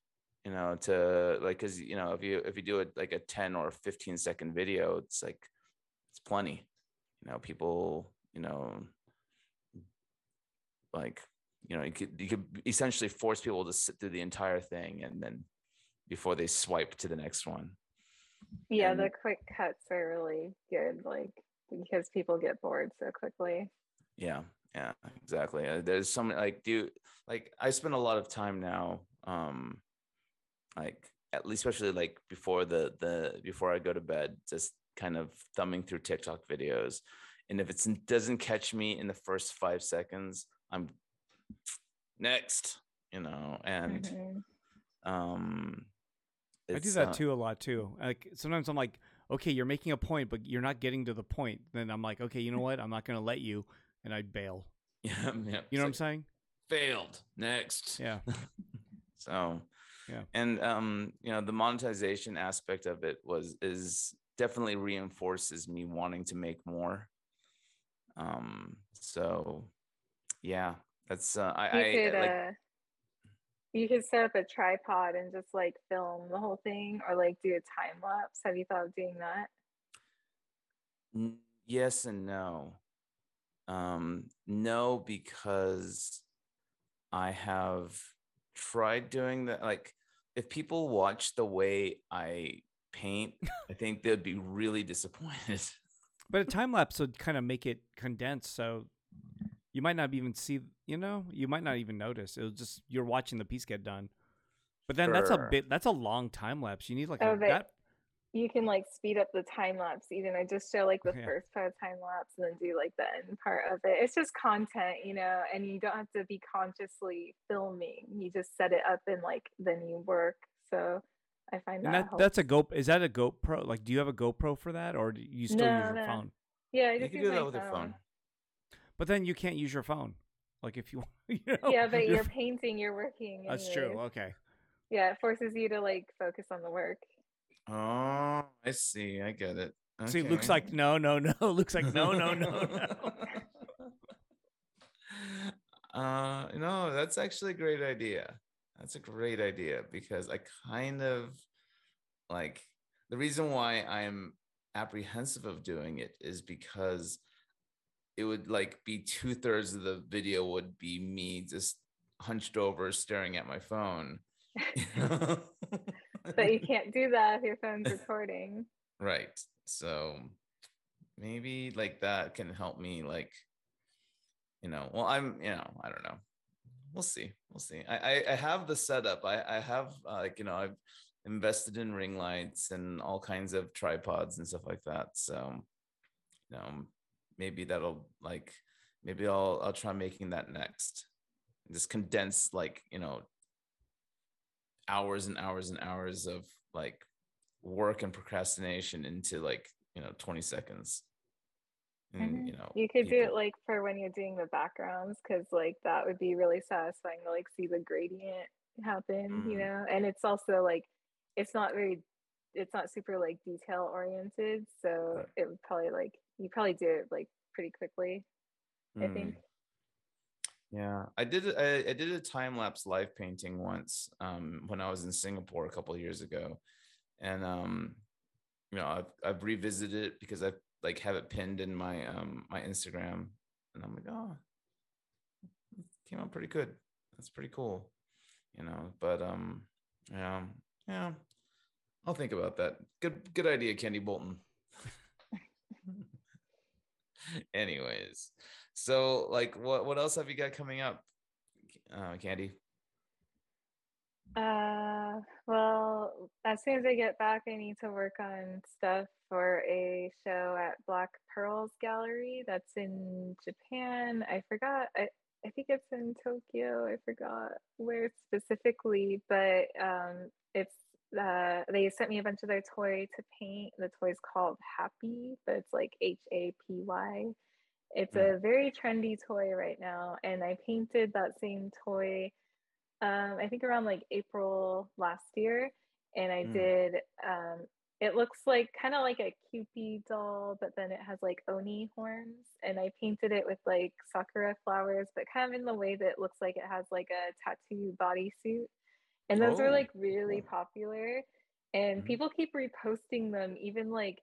you know to like because you know if you if you do it like a 10 or 15 second video it's like it's plenty. You know people you know like you know you could you could essentially force people to sit through the entire thing and then before they swipe to the next one. Yeah, And- the quick cuts are really good, like because people get bored so quickly. yeah yeah exactly. Uh, there's some like do you like i spend a lot of time now um like at least especially like before the the before i go to bed just kind of thumbing through tiktok videos and if it doesn't catch me in the first five seconds i'm next you know and Mhm. um I do that uh, too a lot too. Like sometimes I'm like, okay, you're making a point, but you're not getting to the point. Then I'm like, okay, you know what? I'm not going to let you, and I bail. (laughs) yeah, yeah You know what I'm saying? failed next Yeah. (laughs) so Yeah. and um you know the monetization aspect of it was is definitely reinforces me wanting to make more um so yeah that's uh i, You I could like uh, you could set up a tripod and just like film the whole thing, or like do a time lapse. Have you thought of doing that? Yes and no. Um, no, because I have tried doing that. Like, if people watch the way I paint, (laughs) I think they'd be really disappointed. But a time lapse would kind of make it condensed, so you might not even see. You know, you might not even notice. It'll just you're watching the piece get done. But then that's a bit. That's a long time lapse. You need like Oh, a, but- that. You can like speed up the time lapse even i just show like the Yeah. first part of time lapse and then do like the end part of it it's just content you know and you don't have to be consciously filming you just set it up and like then you work so i find And that, that, that's a Go. Is that a GoPro? Like, do you have a GoPro for that, or do you still No, use your no. phone? yeah I You just can use do that my with your phone. But then you can't use your phone. Like if you, (laughs) you know, yeah but your you're painting you're working That's true. Okay. yeah it forces you to like focus on the work Oh, I see. I get it. See, Luke's Okay. like, no, no, no. (laughs) Luke's like, no, no, no, no. (laughs) uh, no, that's actually a great idea. That's a great idea because I kind of like the reason why I'm apprehensive of doing it is because it would like be two thirds of the video would be me just hunched over staring at my phone. (laughs) (laughs) but you can't do that if your phone's (laughs) recording Right. So maybe like that can help me like you know, well I'm, you know, I don't know. We'll see. We'll see. I I, I have the setup. I I have uh, like, you know, I've invested in ring lights and all kinds of tripods and stuff like that. So, you know, maybe that'll like maybe I'll I'll try making that next. Just condense like, you know, hours and hours and hours of like work and procrastination into like you know 20 seconds and Mhm. you know You could do it like for when you're doing the backgrounds because like that would be really satisfying to like see the gradient happen, you Mm. know. And it's also like it's not very it's not super like detail oriented, so Right. it would probably like you probably do it like pretty quickly, I Mm. think. Yeah. I did I did a time lapse live painting once um when i was in singapore a couple years ago. And um you know i've, I've revisited it because i like have it pinned in my um my instagram. And i'm like oh came out pretty good. That's pretty cool you know? But um yeah yeah. I'll think about that. Good good idea Candie Bolton. (laughs) Anyways so like what what else have you got coming up uh Candie Uh, well, as soon as I get back, I need to work on stuff for a show at Black Pearls Gallery that's in Japan. I forgot. I, I think it's in Tokyo. I forgot where specifically, but um, it's uh, they sent me a bunch of their toy to paint. The toy's called Happy, but it's like H A P Y. It's Mm. a very trendy toy right now, and I painted that same toy um, I think around like April last year, and I Mm. did. Um, it looks like kind of like a Cupid doll, but then it has like oni horns, and I painted it with like sakura flowers, but kind of in the way that it looks like it has like a tattoo bodysuit. And those Oh, are like really popular, and Mhm. people keep reposting them, even like.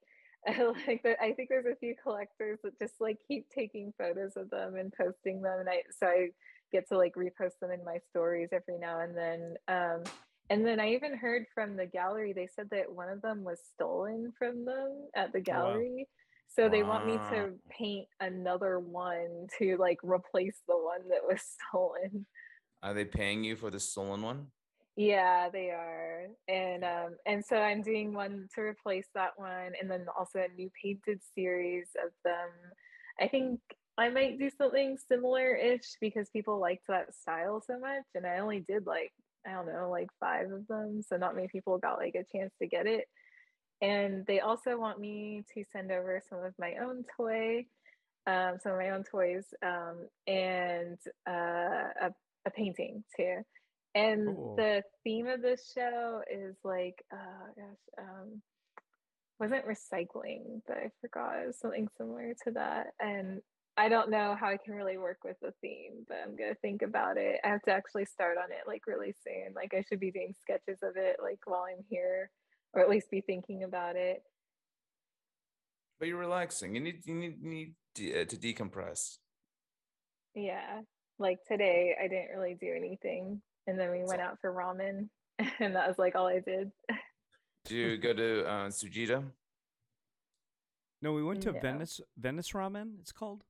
(laughs) like the, I think there's a few collectors that just like keep taking photos of them and posting them, and I so I get to like repost them in my stories every now and then. Um, and then I even heard from the gallery, they said that one of them was stolen from them at the Oh, wow. gallery. So they want me to paint another one to like replace the one that was (laughs) stolen. are they paying you for the stolen one Yeah, they are. And um and so I'm doing one to replace that one and then also a new painted series of them. I think I might do something similar-ish because people liked that style so much and I only did like I don't know, like 5 of them, so not many people got like a chance to get it. And they also want me to send over some of my own toy, um, some of my own toys, um, and uh, a, a painting too. And Cool. the theme of this show is like, oh gosh, um, wasn't recycling, but I forgot something similar to that. And I don't know how I can really work with the theme, but I'm gonna think about it. I have to actually start on it like really soon. Like I should be doing sketches of it like while I'm here, or at least be thinking about it. but you're relaxing you need you need, need de- uh, to decompress Yeah. Like today I didn't really do anything. And then we went out for ramen (laughs) and that was like all I did. Did you go to uh, Tsujita? No, we went to No. Venice Venice Ramen. It's called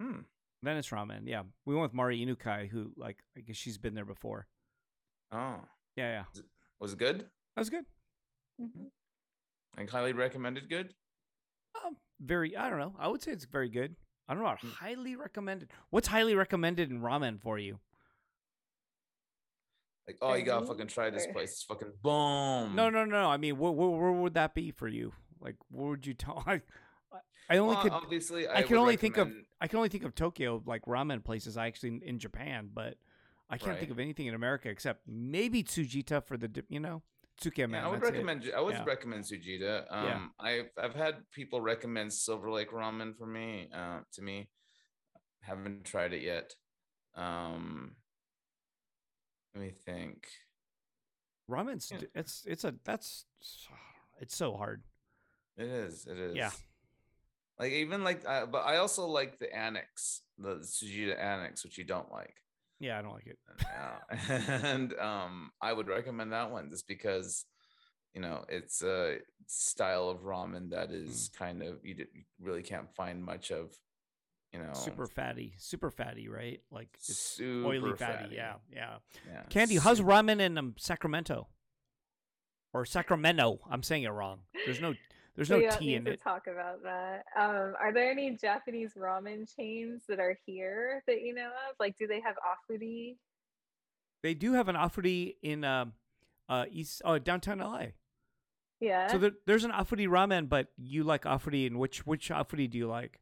Hmm. Venice Ramen. Yeah, we went with Mari Inukai, who like I guess she's been there before. Oh, Yeah, yeah, was it good? that was good. Mhm. Like highly recommended. Good. Um, very. I don't know. I would say it's very good. I don't know. about Mm. Highly recommended. What's highly recommended in ramen for you? Like, oh, you gotta fucking try this place. It's fucking boom. No, no, no. I mean, where, where, where would that be for you? Like, where would you tell? (laughs) I, I only Well, could. obviously. I, can would only think of. I can only think of Tokyo like ramen places. I actually in, in Japan, but I can't think of anything in America except maybe Tsujita for the. You know, Tsukemen. Yeah, I would that's it. recommend. Ju- I would Yeah. recommend Tsujita. Um, Yeah. I've I've had people recommend Silver Lake Ramen for me. Uh, to me, haven't tried it yet. Um, let me think. Ramen's. Yeah. It's it's a that's. (sighs) It's so hard. It is. It is. Yeah. Like even like, uh, but I also like the annex, the Tsujita annex, which you don't like. Yeah, I don't like it. Yeah. (laughs) and um, I would recommend that one just because, you know, it's a style of ramen that is Mm. kind of you really can't find much of, you know, Super fatty, super fatty, right? Like it's super oily fatty. Yeah, yeah. yeah. Candie, how's ramen in um, Sacramento? Or Sacramento? I'm saying it wrong. There's no there's no tea don't T need in to it. talk about that. Um, are there any Japanese ramen chains that are here that you know of? Like, do they have Afuri? They do have an Afuri in um, uh, East uh, downtown LA. Yeah. So there, there's an Afuri ramen, but you like Afuri, and which which Afuri do you like?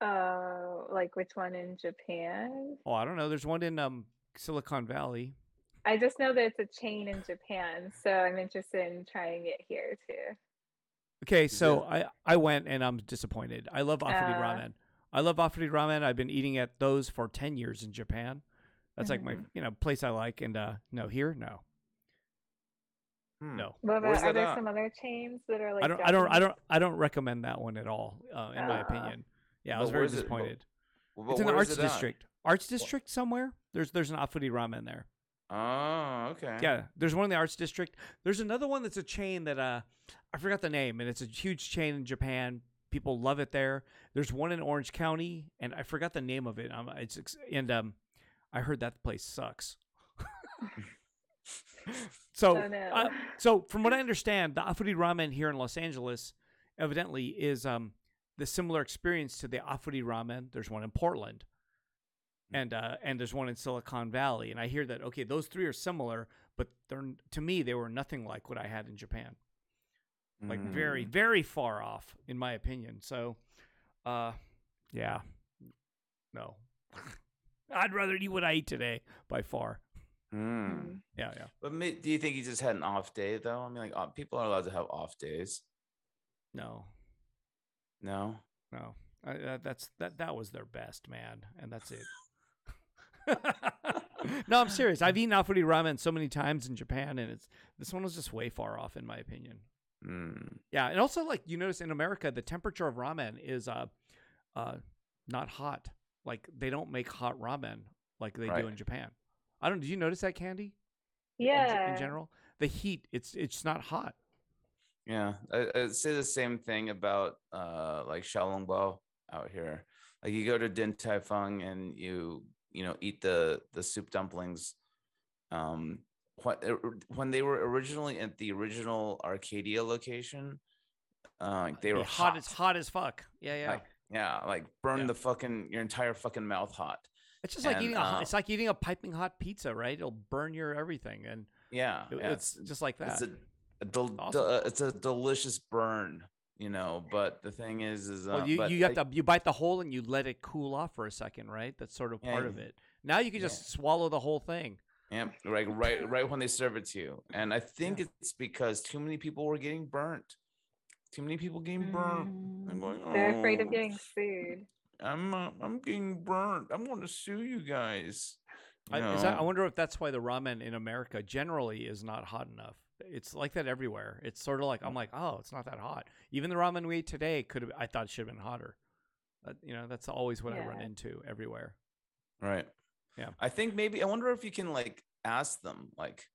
Uh, like which one in Japan? Oh, I don't know. There's one in um Silicon Valley. I just know that it's a chain in Japan, so I'm interested in trying it here too. Okay, so I I went and I'm disappointed. I love Afuri Uh. ramen. I love Afuri ramen. I've been eating at those for ten years in Japan. That's like my Mhm. you know place I like, and uh no here no Hmm. no. What about are there at? some other chains that are like? I don't I don't I don't I don't recommend that one at all. Uh, in my Ah. opinion, yeah, I But was very where's it- but- disappointed. It's in the arts it at? district. Arts district somewhere. There's there's an Afuri ramen there. Oh, okay. Yeah, there's one in the arts district. There's another one that's a chain that uh I forgot the name, and it's a huge chain in Japan. People love it there. There's one in Orange County, and I forgot the name of it. Um, it's and um, I heard that place sucks. (laughs) so, Oh, no. uh, so from what I understand, the Afuri Ramen here in Los Angeles, evidently, is um the similar experience to the Afuri Ramen. There's one in Portland, and uh, and there's one in Silicon Valley. And I hear that okay, those three are similar, but they're to me they were nothing like what I had in Japan. Like very, Mm. very far off, in my opinion. So, uh, yeah, no, (laughs) I'd rather eat what I eat today by far. Mm. Yeah, yeah. But ma- do you think he just had an off day though? I mean, like uh, people are allowed to have off days. No, No. no. I, that, that's that. That was their best, man, and that's it. (laughs) (laughs) no, I'm serious. I've eaten Afuri ramen so many times in Japan, and it's this one was just way far off, in my opinion. Mm. Yeah, and also like you notice in America, the temperature of ramen is uh, uh, not hot. Like they don't make hot ramen like they Right. do in Japan. I don't. Did you notice that, Candie? In Yeah. In, general, the heat it's it's not hot. Yeah, I, I'd say the same thing about uh like Xiaolongbao out here. Like you go to Din Tai Fung and you you know eat the the soup dumplings. Um, what when they were originally at the original Arcadia location, uh, they were hot. It's hot as fuck. Yeah, yeah. Like, yeah, like burn Yeah. the fucking your entire fucking mouth hot. it's just like and, eating a hot, uh, it's like eating a piping hot pizza, right? It'll burn your everything, and Yeah, it- yeah, it's just like that. it's a del- Awesome. del- uh, it's a delicious burn, you know. But the thing is, is uh, well, you but you have like- to you bite the hole and you let it cool off for a second, right? That's sort of Yeah, part of it. Now you can Yeah. just swallow the whole thing. Yeah, right, right, right when they serve it to you. And I think it's because too many people were getting burnt. Too many people getting burnt. I'm Mm. going, They're afraid of "Oh, getting sued. I'm uh, I'm getting burnt. I'm going to sue you guys. You I, is that, I wonder if that's why the ramen in America generally is not hot enough. It's like that everywhere. It's sort of like I'm like, oh, it's not that hot. Even the ramen we ate today could have. I thought it should have been hotter. But, you know, that's always what I run into everywhere. right. Yeah. I think maybe I wonder if you can like ask them like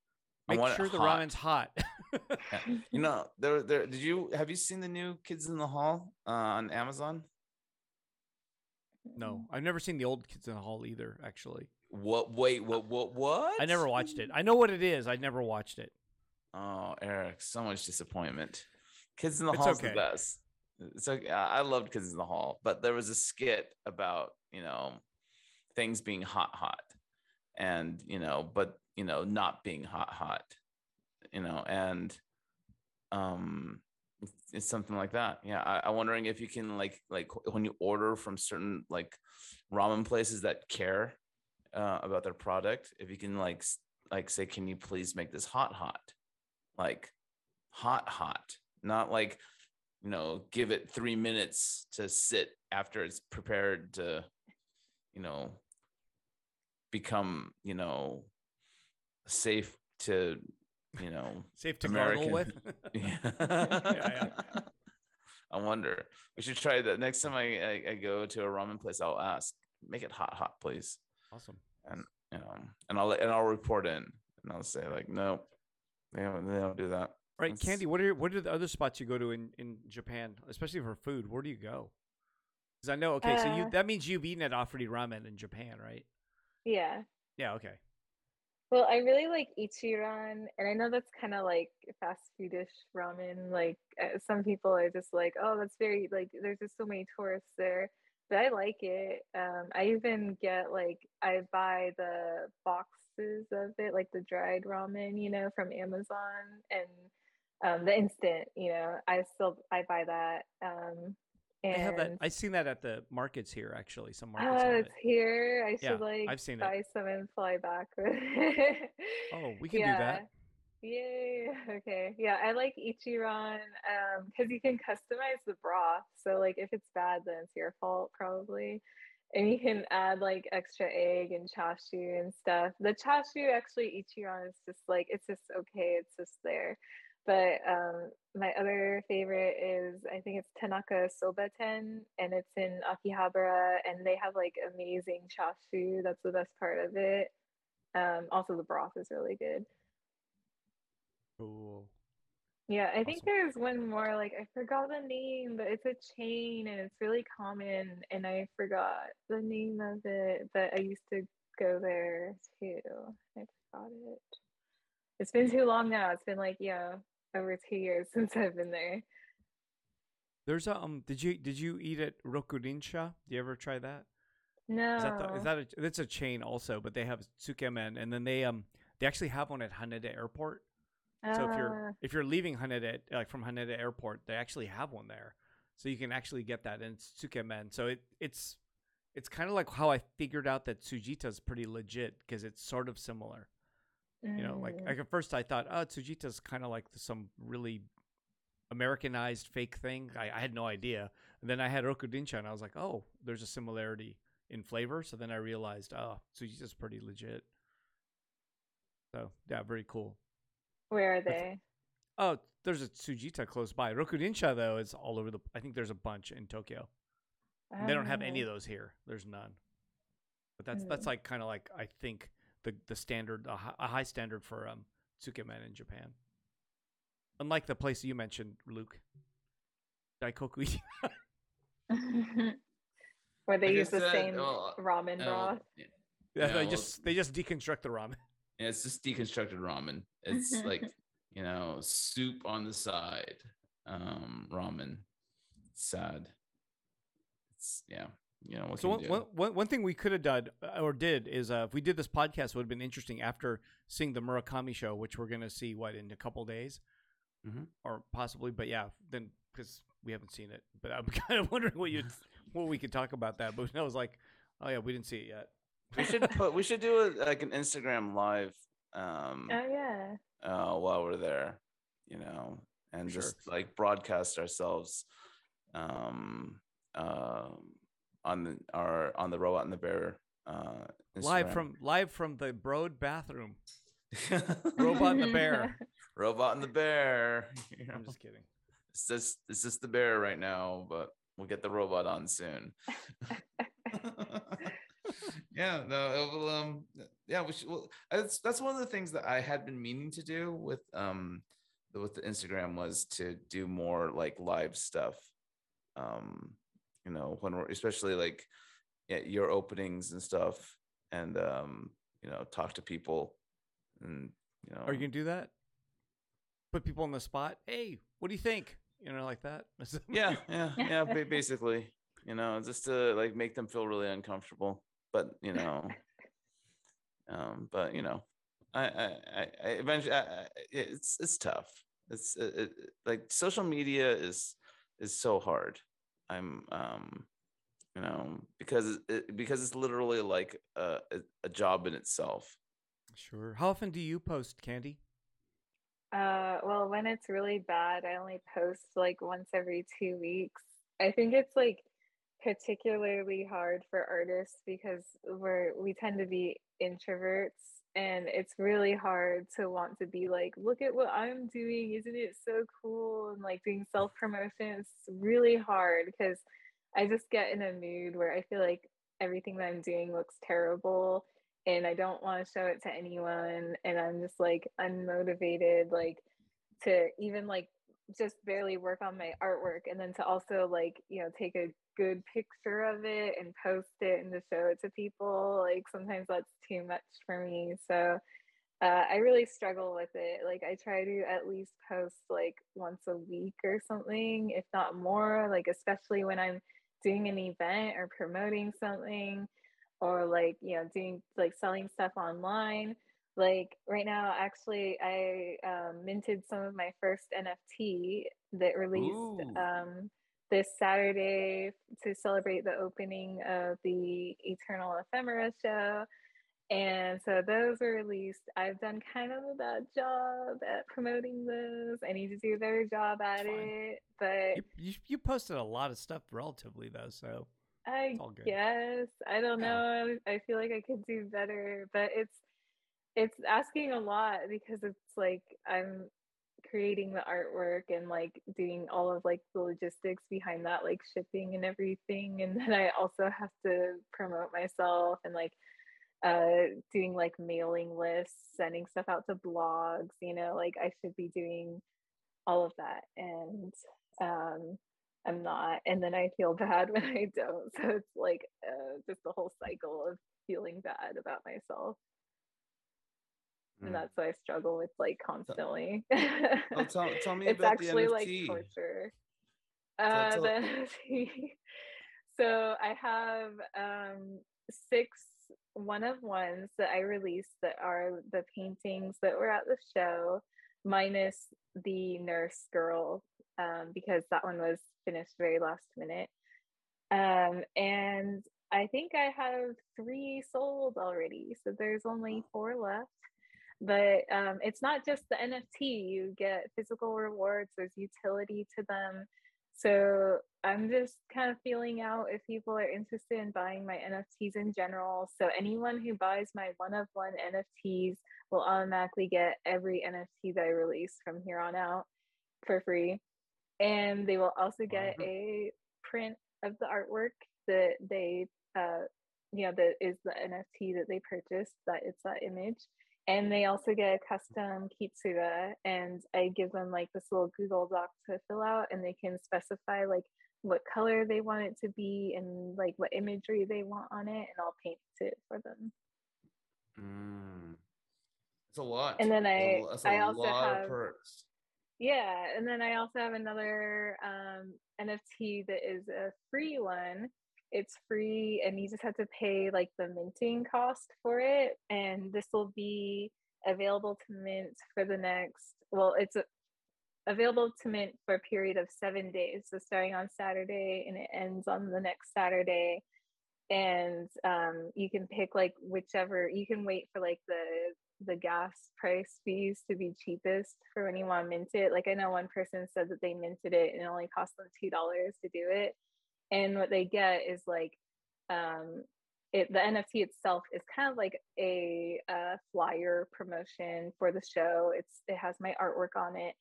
I Make want sure the hot. ramen's hot. Yeah. (laughs) You know, there, there. Did you have you seen the new Kids in the Hall uh, on Amazon? no, I've never seen the old Kids in the Hall either. Actually, What? Wait, what? What? What? I never watched it. I know what it is. I never watched it. Oh, Eric, so much disappointment. Kids in the Hall is okay. the best. It's okay. I loved Kids in the Hall, but there was a skit about you know things being hot, hot, and you know, but you know, not being hot, hot, you know, and um, it's, it's something like that. Yeah, I, I'm wondering if you can like like when you order from certain like ramen places that care uh, about their product, if you can like like say, can you please make this hot, hot, like hot, hot, not like you know, give it three minutes to sit after it's prepared to, you know, become, you know, safe to, you know, Safe to American. with. (laughs) (laughs) yeah. yeah. I wonder. We should try that next time I, I, I go to a ramen place. I'll ask, make it hot, hot, please. awesome. And you know, and I'll and I'll report in, and I'll say like, no, they don't, they don't do that. Right, That's- Candie. What are what are the other spots you go to in in Japan, especially for food? Where do you go? Because I know. Okay, so you Uh, that means you've eaten at Afuri Ramen in Japan, right? Yeah. Yeah. Okay. Well, I really like Ichiran, and I know that's kind of like fast foodish ramen. Like uh, some people are just like, "Oh, that's very like." There's just so many tourists there, but I like it. Um, I even get like I buy the boxes of it, like the dried ramen, you know, from Amazon, and um, the instant, you know, I still I buy that. Um, and They have that. I've seen that at the markets here, actually. Some markets Oh, it's it. here. I Yeah, should like I've seen it. buy some and fly back with it. Oh, we (laughs) can do that. Yay. (laughs) Okay. Yeah, I like Ichiran um because you can customize the broth. So like if it's bad, then it's your fault probably. And you can add like extra egg and chashu and stuff. The chashu actually Ichiran is just like it's just okay, it's just there. But um my other favorite is I think it's Tanaka Soba Ten and it's in Akihabara and they have like amazing chashu. That's the best part of it. Um also the broth is really good. Cool. Yeah, I think there's one more, like I forgot the name, but it's a chain and it's really common and I forgot the name of it, but I used to go there too. I forgot it. It's been too long now. It's been like, yeah, over two years (laughs) since I've been there. There's a um. Did you did you eat at Rokurinsha? Do you ever try that? No. Is that the, is that a, that's a chain also? But they have tsukemen, and then they um they actually have one at Haneda Airport. So if Ah, you're if you're leaving Haneda like from Haneda Airport, they actually have one there, so you can actually get that, and it's tsukemen. So it it's it's kind of like how I figured out that Tsujita is pretty legit because it's sort of similar. You know, like mm, like at first I thought, oh, Tsujita's kind of like some really Americanized fake thing. I, I had no idea. And then I had Rokurinsha, and I was like, oh, there's a similarity in flavor. So then I realized, oh, Tsujita's pretty legit. So yeah, very cool. Where are they? Oh, there's a Tsujita close by. Rokurinsha though is all over the. I think there's a bunch in Tokyo. They don't have any of Oh, those here. There's none. But that's that's Mm. like kind of like I think the the standard a, hi- a high standard for um tsukemen in Japan. Unlike the place you mentioned, Luke. Daikoku. (laughs) Where they I use the said, same well, ramen Oh, broth. yeah, yeah, Yeah, they well- just they just deconstruct the ramen. Yeah, it's just deconstructed ramen. It's like you know soup on the side, um, ramen. Sad. It's yeah. You know So can one, you one, do? one, one thing we could have done uh, or did is uh, if we did this podcast would have been interesting after seeing the Murakami show, which we're gonna see what in a couple days, Mhm. or possibly. But yeah, then because we haven't seen it, but I'm (laughs) kind of wondering what you (laughs) what we could talk about that. But (laughs) I was like, oh yeah, we didn't see it yet. We should put. We should do a, like an Instagram live. Um, Oh yeah. uh, while we're there, you know, and Sure. just like broadcast ourselves, um, um, on the our on the robot and the bear, uh, live from live from the Broad bathroom. (laughs) Robot and the bear. (laughs) robot and the bear. (laughs) you know. I'm just kidding. It's just it's just the bear right now, but we'll get the robot on soon. Yeah, no, it will, um, yeah, we should. Well, that's that's one of the things that I had been meaning to do with um with the Instagram was to do more like live stuff. Um, you know, when we're especially like yeah, your openings and stuff, and um, you know, talk to people, and you know, Are you gonna do that? Put people on the spot. Hey, what do you think? You know, like that. (laughs) yeah, yeah, yeah. (laughs) Basically, you know, just to like make them feel really uncomfortable. But you know, um, but you know, I, I, I, I eventually, I, I, it's it's tough. It's it, it, like social media is is so hard. I'm, um, you know, because it, because it's literally like a, a, a job in itself. Sure. How often do you post, Candie? Uh, well, when it's really bad, I only post like once every two weeks. I think it's like particularly hard for artists because we're we tend to be introverts and it's really hard to want to be like look at what i'm doing. Isn't it so cool? and like doing self promotion it's really hard because i just get in a mood where i feel like everything that i'm doing looks terrible and i don't want to show it to anyone and i'm just like unmotivated like to even like just barely work on my artwork and then to also like you know take a good picture of it and post it and to show it to people like sometimes that's too much for me. So uh, i really struggle with it. Like i try to at least post like once a week or something if not more like especially when i'm doing an event or promoting something or like you know doing like selling stuff online. Like right now actually i um, minted some of my first nft that released um, this saturday to celebrate the opening of the eternal ephemera show. And so those were released. I've done kind of a bad job at promoting those. I need to do a better job at it but You, you you posted a lot of stuff relatively though, so I guess. I don't Yeah. know. I feel like I could do better, but it's it's asking a lot because it's like I'm creating the artwork and like doing all of like the logistics behind that, like shipping and everything, and then I also have to promote myself and like uh doing like mailing lists, sending stuff out to blogs, you know, like I should be doing all of that and um I'm not. And then I feel bad (laughs) when I don't. So it's like uh, just the whole cycle of feeling bad about myself. And Mm. that's what I struggle with like constantly. Oh, (laughs) tell, tell me it's about actually the like NFT. torture. Tell- Uh, tell- the NFT. (laughs) so I have um, six one of ones that I released that are the paintings that were at the show, minus the nurse girl, um, because that one was finished very last minute. Um, and I think I have three sold already, so there's only four left. But um, it's not just the NFT, you get physical rewards, there's utility to them. So I'm just kind of feeling out if people are interested in buying my NFTs in general. So anyone who buys my one of one NFTs will automatically get every NFT that I release from here on out for free. And they will also get Wow. a print of the artwork that they uh you know that is the NFT that they purchased, that it's that image. And they also get a custom Kitsura and I give them like this little Google Doc to fill out and they can specify like what color they want it to be and like what imagery they want on it and I'll paint it for them. Mm. It's a lot. And then I, that's a I also lot have- of perks. Yeah, and then I also have another um, NFT that is a free one. It's free, and you just have to pay like the minting cost for it. And this will be available to mint for the next. Well, it's a, available to mint for a period of seven days. So starting on Saturday, and it ends on the next Saturday. And um, you can pick like whichever. You can wait for like the the gas price fees to be cheapest for when you want to mint it. Like I know one person said that they minted it and it only cost them two dollars to do it. And what they get is like um it the NFT itself is kind of like a, uh flyer promotion for the show. It's it has my artwork on it.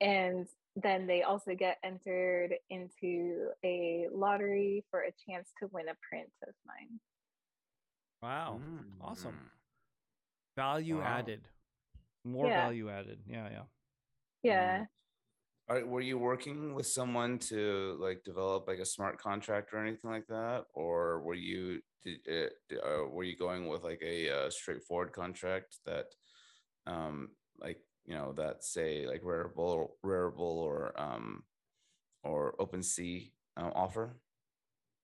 And then they also get entered into a lottery for a chance to win a print of mine. Wow, awesome. Mm. Value Wow. added, more Yeah. value added. Yeah, yeah. Yeah. Right, were you working with someone to like develop like a smart contract or anything like that, or were you did, uh, uh, were you going with like a uh, straightforward contract that, um, like you know that say like Rarible, Rarible or um, or OpenSea um, offer?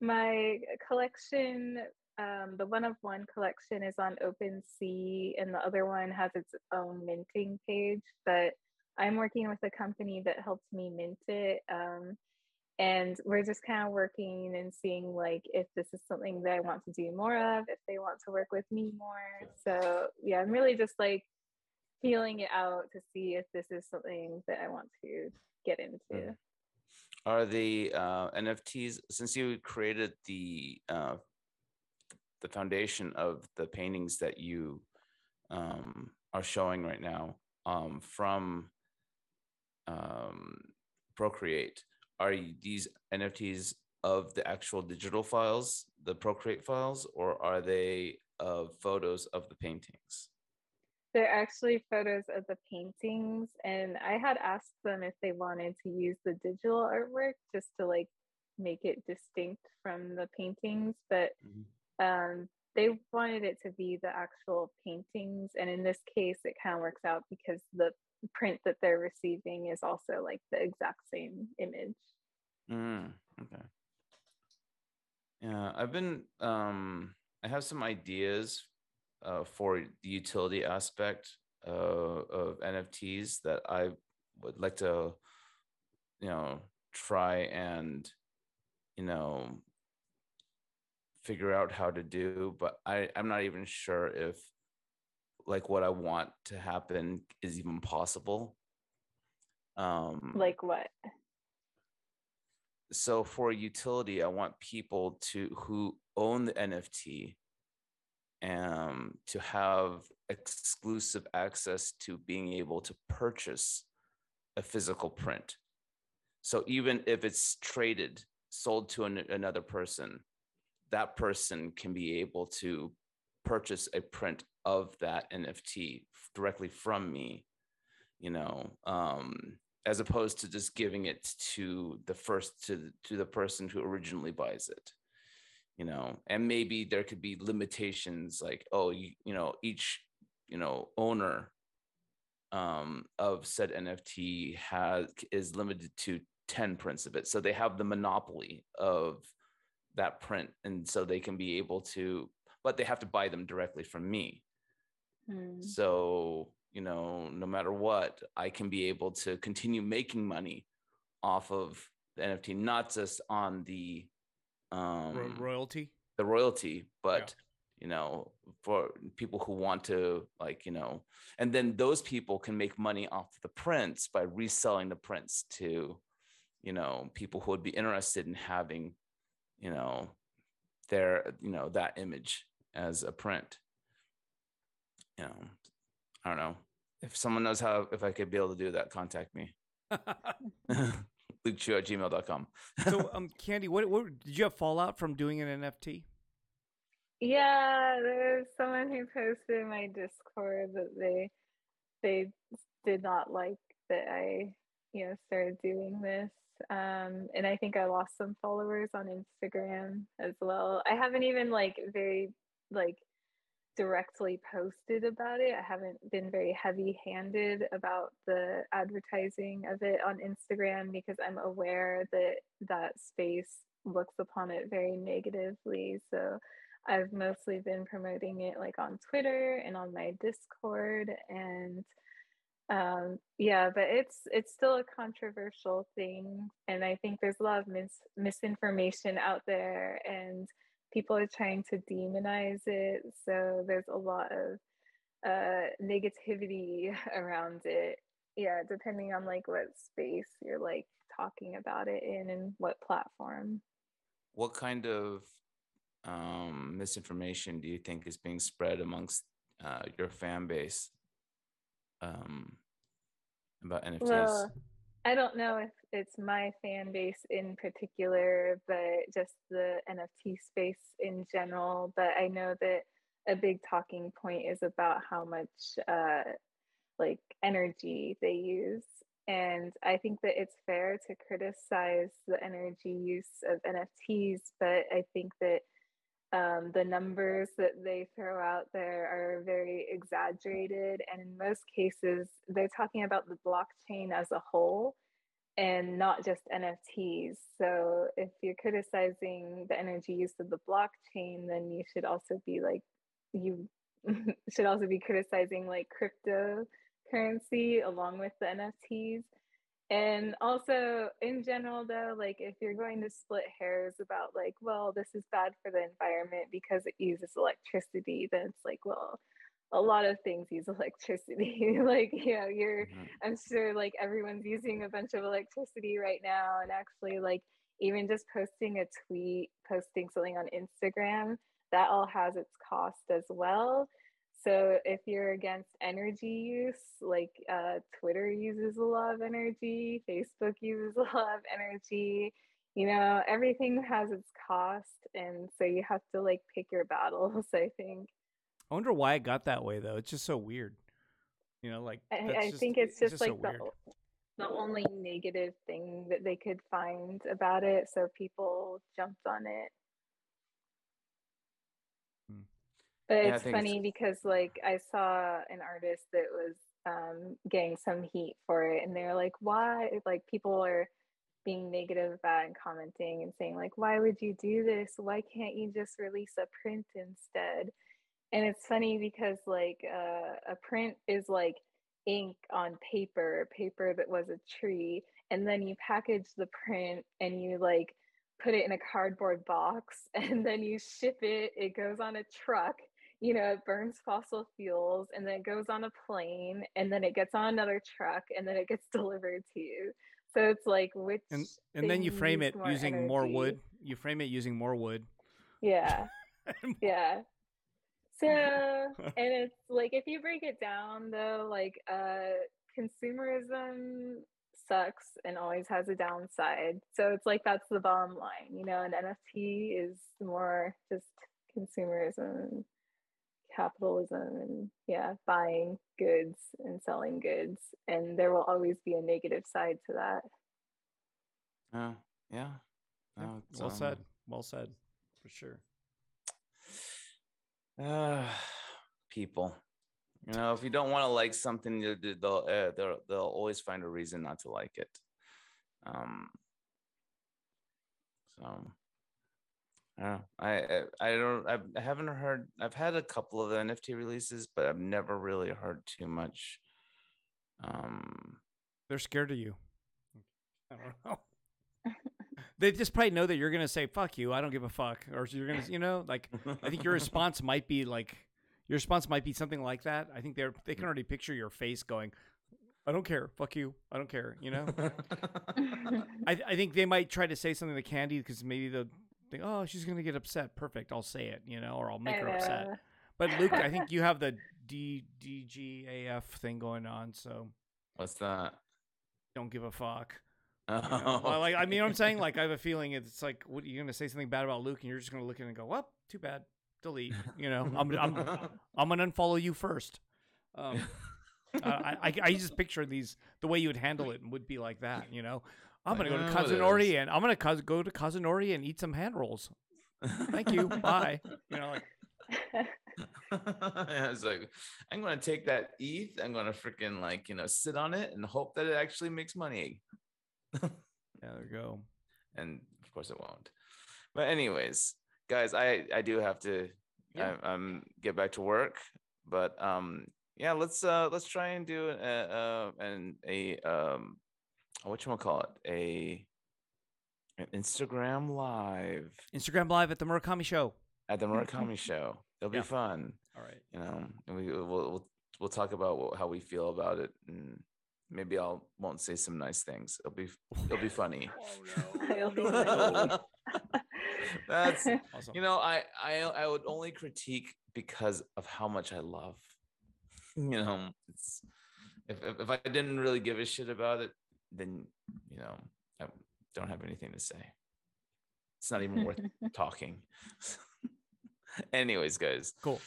My collection, um, the one of one collection is on OpenSea, and the other one has its own minting page. But I'm working with a company that helps me mint it. Um, and we're just kind of working and seeing like if this is something that I want to do more of, if they want to work with me more. So yeah, I'm really just like feeling it out to see if this is something that I want to get into. Mm. Are the uh, NFTs since you created the uh, the foundation of the paintings that you um, are showing right now um, from um, Procreate? Are these NFTs of the actual digital files, the Procreate files, or are they of photos of the paintings? They're actually photos of the paintings, and I had asked them if they wanted to use the digital artwork just to like make it distinct from the paintings, but Mhm. um, they wanted it to be the actual paintings. And in this case, it kind of works out because the print that they're receiving is also like the exact same image. Mm, okay. Yeah, I've been um I have some ideas uh for the utility aspect uh, of NFTs that I would like to you know try and you know figure out how to do, but I I'm not even sure if like what I want to happen is even possible. Um Like what? so for utility i want people to who own the nft um to have exclusive access to being able to purchase a physical print so even if it's traded sold to an, another person that person can be able to purchase a print of that nft directly from me you know um as opposed to just giving it to the first to to the person who originally buys it you know? And maybe there could be limitations like oh you, you know each you know owner um of said nft has is limited to 10 prints of it. So they have the monopoly of that print and so they can be able to but they have to buy them directly from me Hmm. so, you know, no matter what, I can be able to continue making money off of the NFT, not just on the Ro- um royalty. the royalty, but you know, for people who want to like, you know, and then those people can make money off the prints by reselling the prints to, you know, people who would be interested in having, you know, their, you know, that image as a print. You know, I don't know. If someone knows how, if I could be able to do that, contact me. (laughs) (laughs) lukechew at gmail.com. so, (laughs) um, Candie, what, what did you have fallout from doing an NFT? Yeah, there's someone who posted in my Discord that they they did not like that I, you know, started doing this. Um, and I think I lost some followers on Instagram as well. I haven't even like very like directly posted about it. I haven't been very heavy handed about the advertising of it on Instagram because I'm aware that that space looks upon it very negatively. So I've mostly been promoting it like on Twitter and on my Discord and um yeah but it's it's still a controversial thing and i think there's a lot of mis- misinformation out there and people are trying to demonize it so there's a lot of uh negativity (laughs) around it yeah depending on like what space you're like talking about it in and what platform what kind of um, misinformation do you think is being spread amongst uh, your fan base um, about NFTs? Well, I don't know if it's my fan base in particular, but just the NFT space in general. But I know that a big talking point is about how much uh, like energy they use And I think that it's fair to criticize the energy use of NFTs, but I think that um, the numbers that they throw out there are very exaggerated. And in most cases, they're talking about the blockchain as a whole and not just NFTs. So if you're criticizing the energy use of the blockchain, then you should also be like, you (laughs) should also be criticizing like cryptocurrency along with the NFTs. And also, in general, though, like if you're going to split hairs about, like, well, this is bad for the environment because it uses electricity, then it's like, well, a lot of things use electricity. (laughs) like, you know, you're, mm-hmm. I'm sure like everyone's using a bunch of electricity right now. And actually, like, even just posting a tweet, posting something on Instagram, that all has its cost as well. So if you're against energy use, like uh, Twitter uses a lot of energy, Facebook uses (laughs) a lot of energy, you know, everything has its cost. And so you have to like pick your battles, (laughs) I think. I wonder why it got that way though. It's just so weird. You know, like I, I just, think it's just, it's just like so the, the only negative thing that they could find about it. So people jumped on it. But yeah, it's funny it's... because like I saw an artist that was um, getting some heat for it, and they're like, "Why?" Like people are being negative about and commenting and saying like, "Why would you do this? Why can't you just release a print instead?" And it's funny because like uh, a print is like ink on paper, paper that was a tree, and then you package the print and you like put it in a cardboard box (laughs) and then you ship it it goes on a truck you know, it burns fossil fuels and then it goes on a plane and then it gets on another truck and then it gets (laughs) delivered to you. So it's like which and and then you frame it more using energy. more wood. You frame it using more wood. Yeah. (laughs) yeah. So (laughs) and it's like if you break it down though, like uh consumerism sucks and always has a downside. So it's like that's the bottom line, you know, an NFT is more just consumerism capitalism and yeah buying goods and selling goods and there will always be a negative side to that. Oh yeah. No, well um, said well said. For sure uh (sighs) people you know if you don't want to like something they'll, uh, they'll they'll always find a reason not to like it um so I I I don't I haven't heard I've had a couple of the NFT releases, but I've never really heard too much. Um, they're scared of you. I don't know. (laughs) they just probably know that you're gonna say "fuck you," I don't give a fuck, or you're gonna, you know, like I think your response might be like your response might be something like that. I think they're they can already picture your face going, I don't care. Fuck you. I don't care. You know. (laughs) I I think they might try to say something to Candie because maybe they'll think, oh, she's gonna get upset. Perfect. I'll say it, you know, or I'll make her upset. But Luke, I think you have the D D G A F thing going on. So what's that? Don't give a fuck. Oh. You know? well, like I mean, I'm saying like I have a feeling it's like, what you're gonna say something bad about Luke, and you're just gonna look at it and go, "Well, too bad, delete." You know, I'm I'm (laughs) I'm gonna unfollow you first. Um, I, I I just picture these the way you would handle it would be like that. You know, I'm gonna go to Kazunori and I'm gonna go to Kazunori and eat some hand rolls. Thank you. (laughs) Bye. You know, like. yeah, it's like I'm gonna take that ETH. I'm gonna freaking like you know sit on it and hope that it actually makes money. Yeah, (laughs) there we go. And of course it won't. But anyways, guys, I I do have to yeah. I, um get back to work. But um yeah, let's uh let's try and do a, uh an a um what you want call it a an Instagram live. Instagram live at the Murakami show. At the (laughs) Murakami show. It'll yeah. be fun. All right. You know, we we'll, we'll we'll talk about how we feel about it and maybe I'll won't say some nice things. It'll be it'll be funny. oh no. (laughs) (laughs) (laughs) That's awesome. you know, I I I would only critique because of how much I love. You know, it's if if I didn't really give a shit about it, then you know I don't have anything to say. It's not even worth talking. Anyways, guys. Cool.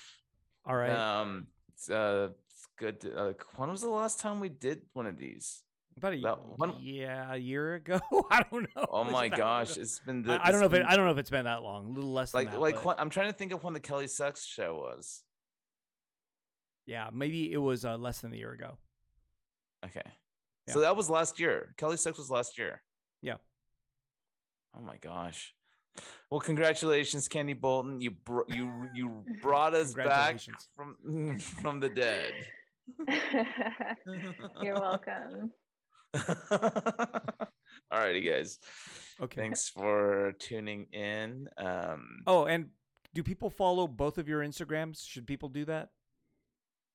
All right. Um, uh, it's good. To, uh, when was the last time we did one of these? About a That one- yeah, a year ago. (laughs) I don't know. Oh my it that long gosh, it's been. The, I, I don't know if it, I don't know if it's been that long. A little less than like that. like but when, I'm trying to think of when the Kelly Sucks show was. yeah, maybe it was uh, less than a year ago. Okay, Yeah. so that was last year. Kelly Sucks was last year. Yeah. Oh my gosh. Well, congratulations, Candie Bolton. You br- you you brought us back from (laughs) from the dead. (laughs) You're welcome. (laughs) All righty, guys. Okay. Thanks for tuning in. Um, Oh, and do people follow both of your Instagrams? Should people do that?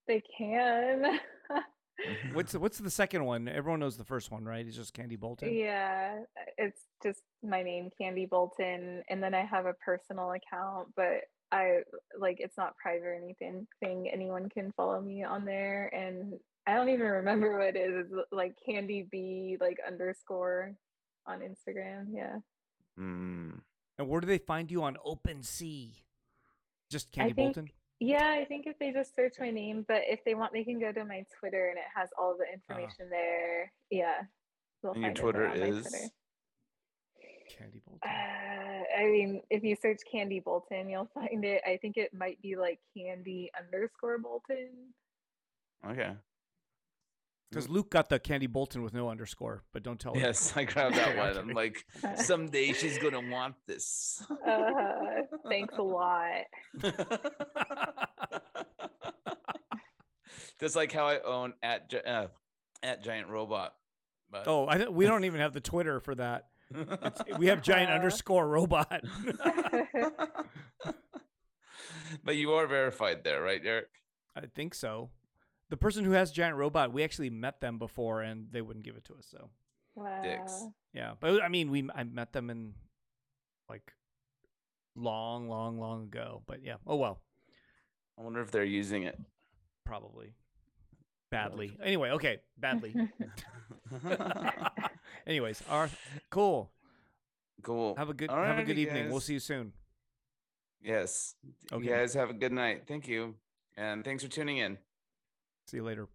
They can. (laughs) What's the, what's the second one? Everyone knows the first one, right? It's just Candie Bolton. yeah, it's just my name, Candie Bolton, and then I have a personal account, but I like it's not private or anything. Thing anyone can follow me on there, and I don't even remember what it is. It's like Candie B like underscore on Instagram. Yeah, mm, And where do they find you on OpenSea? Just Candie think- Bolton. Yeah. I think if they just search my name, but if they want, they can go to my Twitter, and it has all the information there. Yeah, they'll And your Twitter there on my is? Twitter. Candie Bolton. Uh, I mean, if you search Candie Bolton, you'll find it. I think it might be like Candie underscore Bolton. okay. Because Luke got the Candie Bolton with no underscore, but don't tell her. Yes, I grabbed that one. I'm like, (laughs) someday she's gonna want this. Uh, thanks a lot. (laughs) That's like how I own at uh, at Giant Robot. But oh, I th- we don't even have the Twitter for that. We have giant Uh. underscore robot. (laughs) but you are verified there, right, Eric? I think so. The person who has giant robot, we actually met them before, and they wouldn't give it to us. So Dicks. Yeah, but I mean, we I met them in like long, long, long ago. But yeah, oh well, I wonder if they're using it. probably badly. Anyway, okay, badly. (laughs) (laughs) Anyways, our cool. cool. Have a good have a good Alrighty, evening. We'll see you soon. Yes. Okay. You guys have a good night. Thank you. And thanks for tuning in. See you later.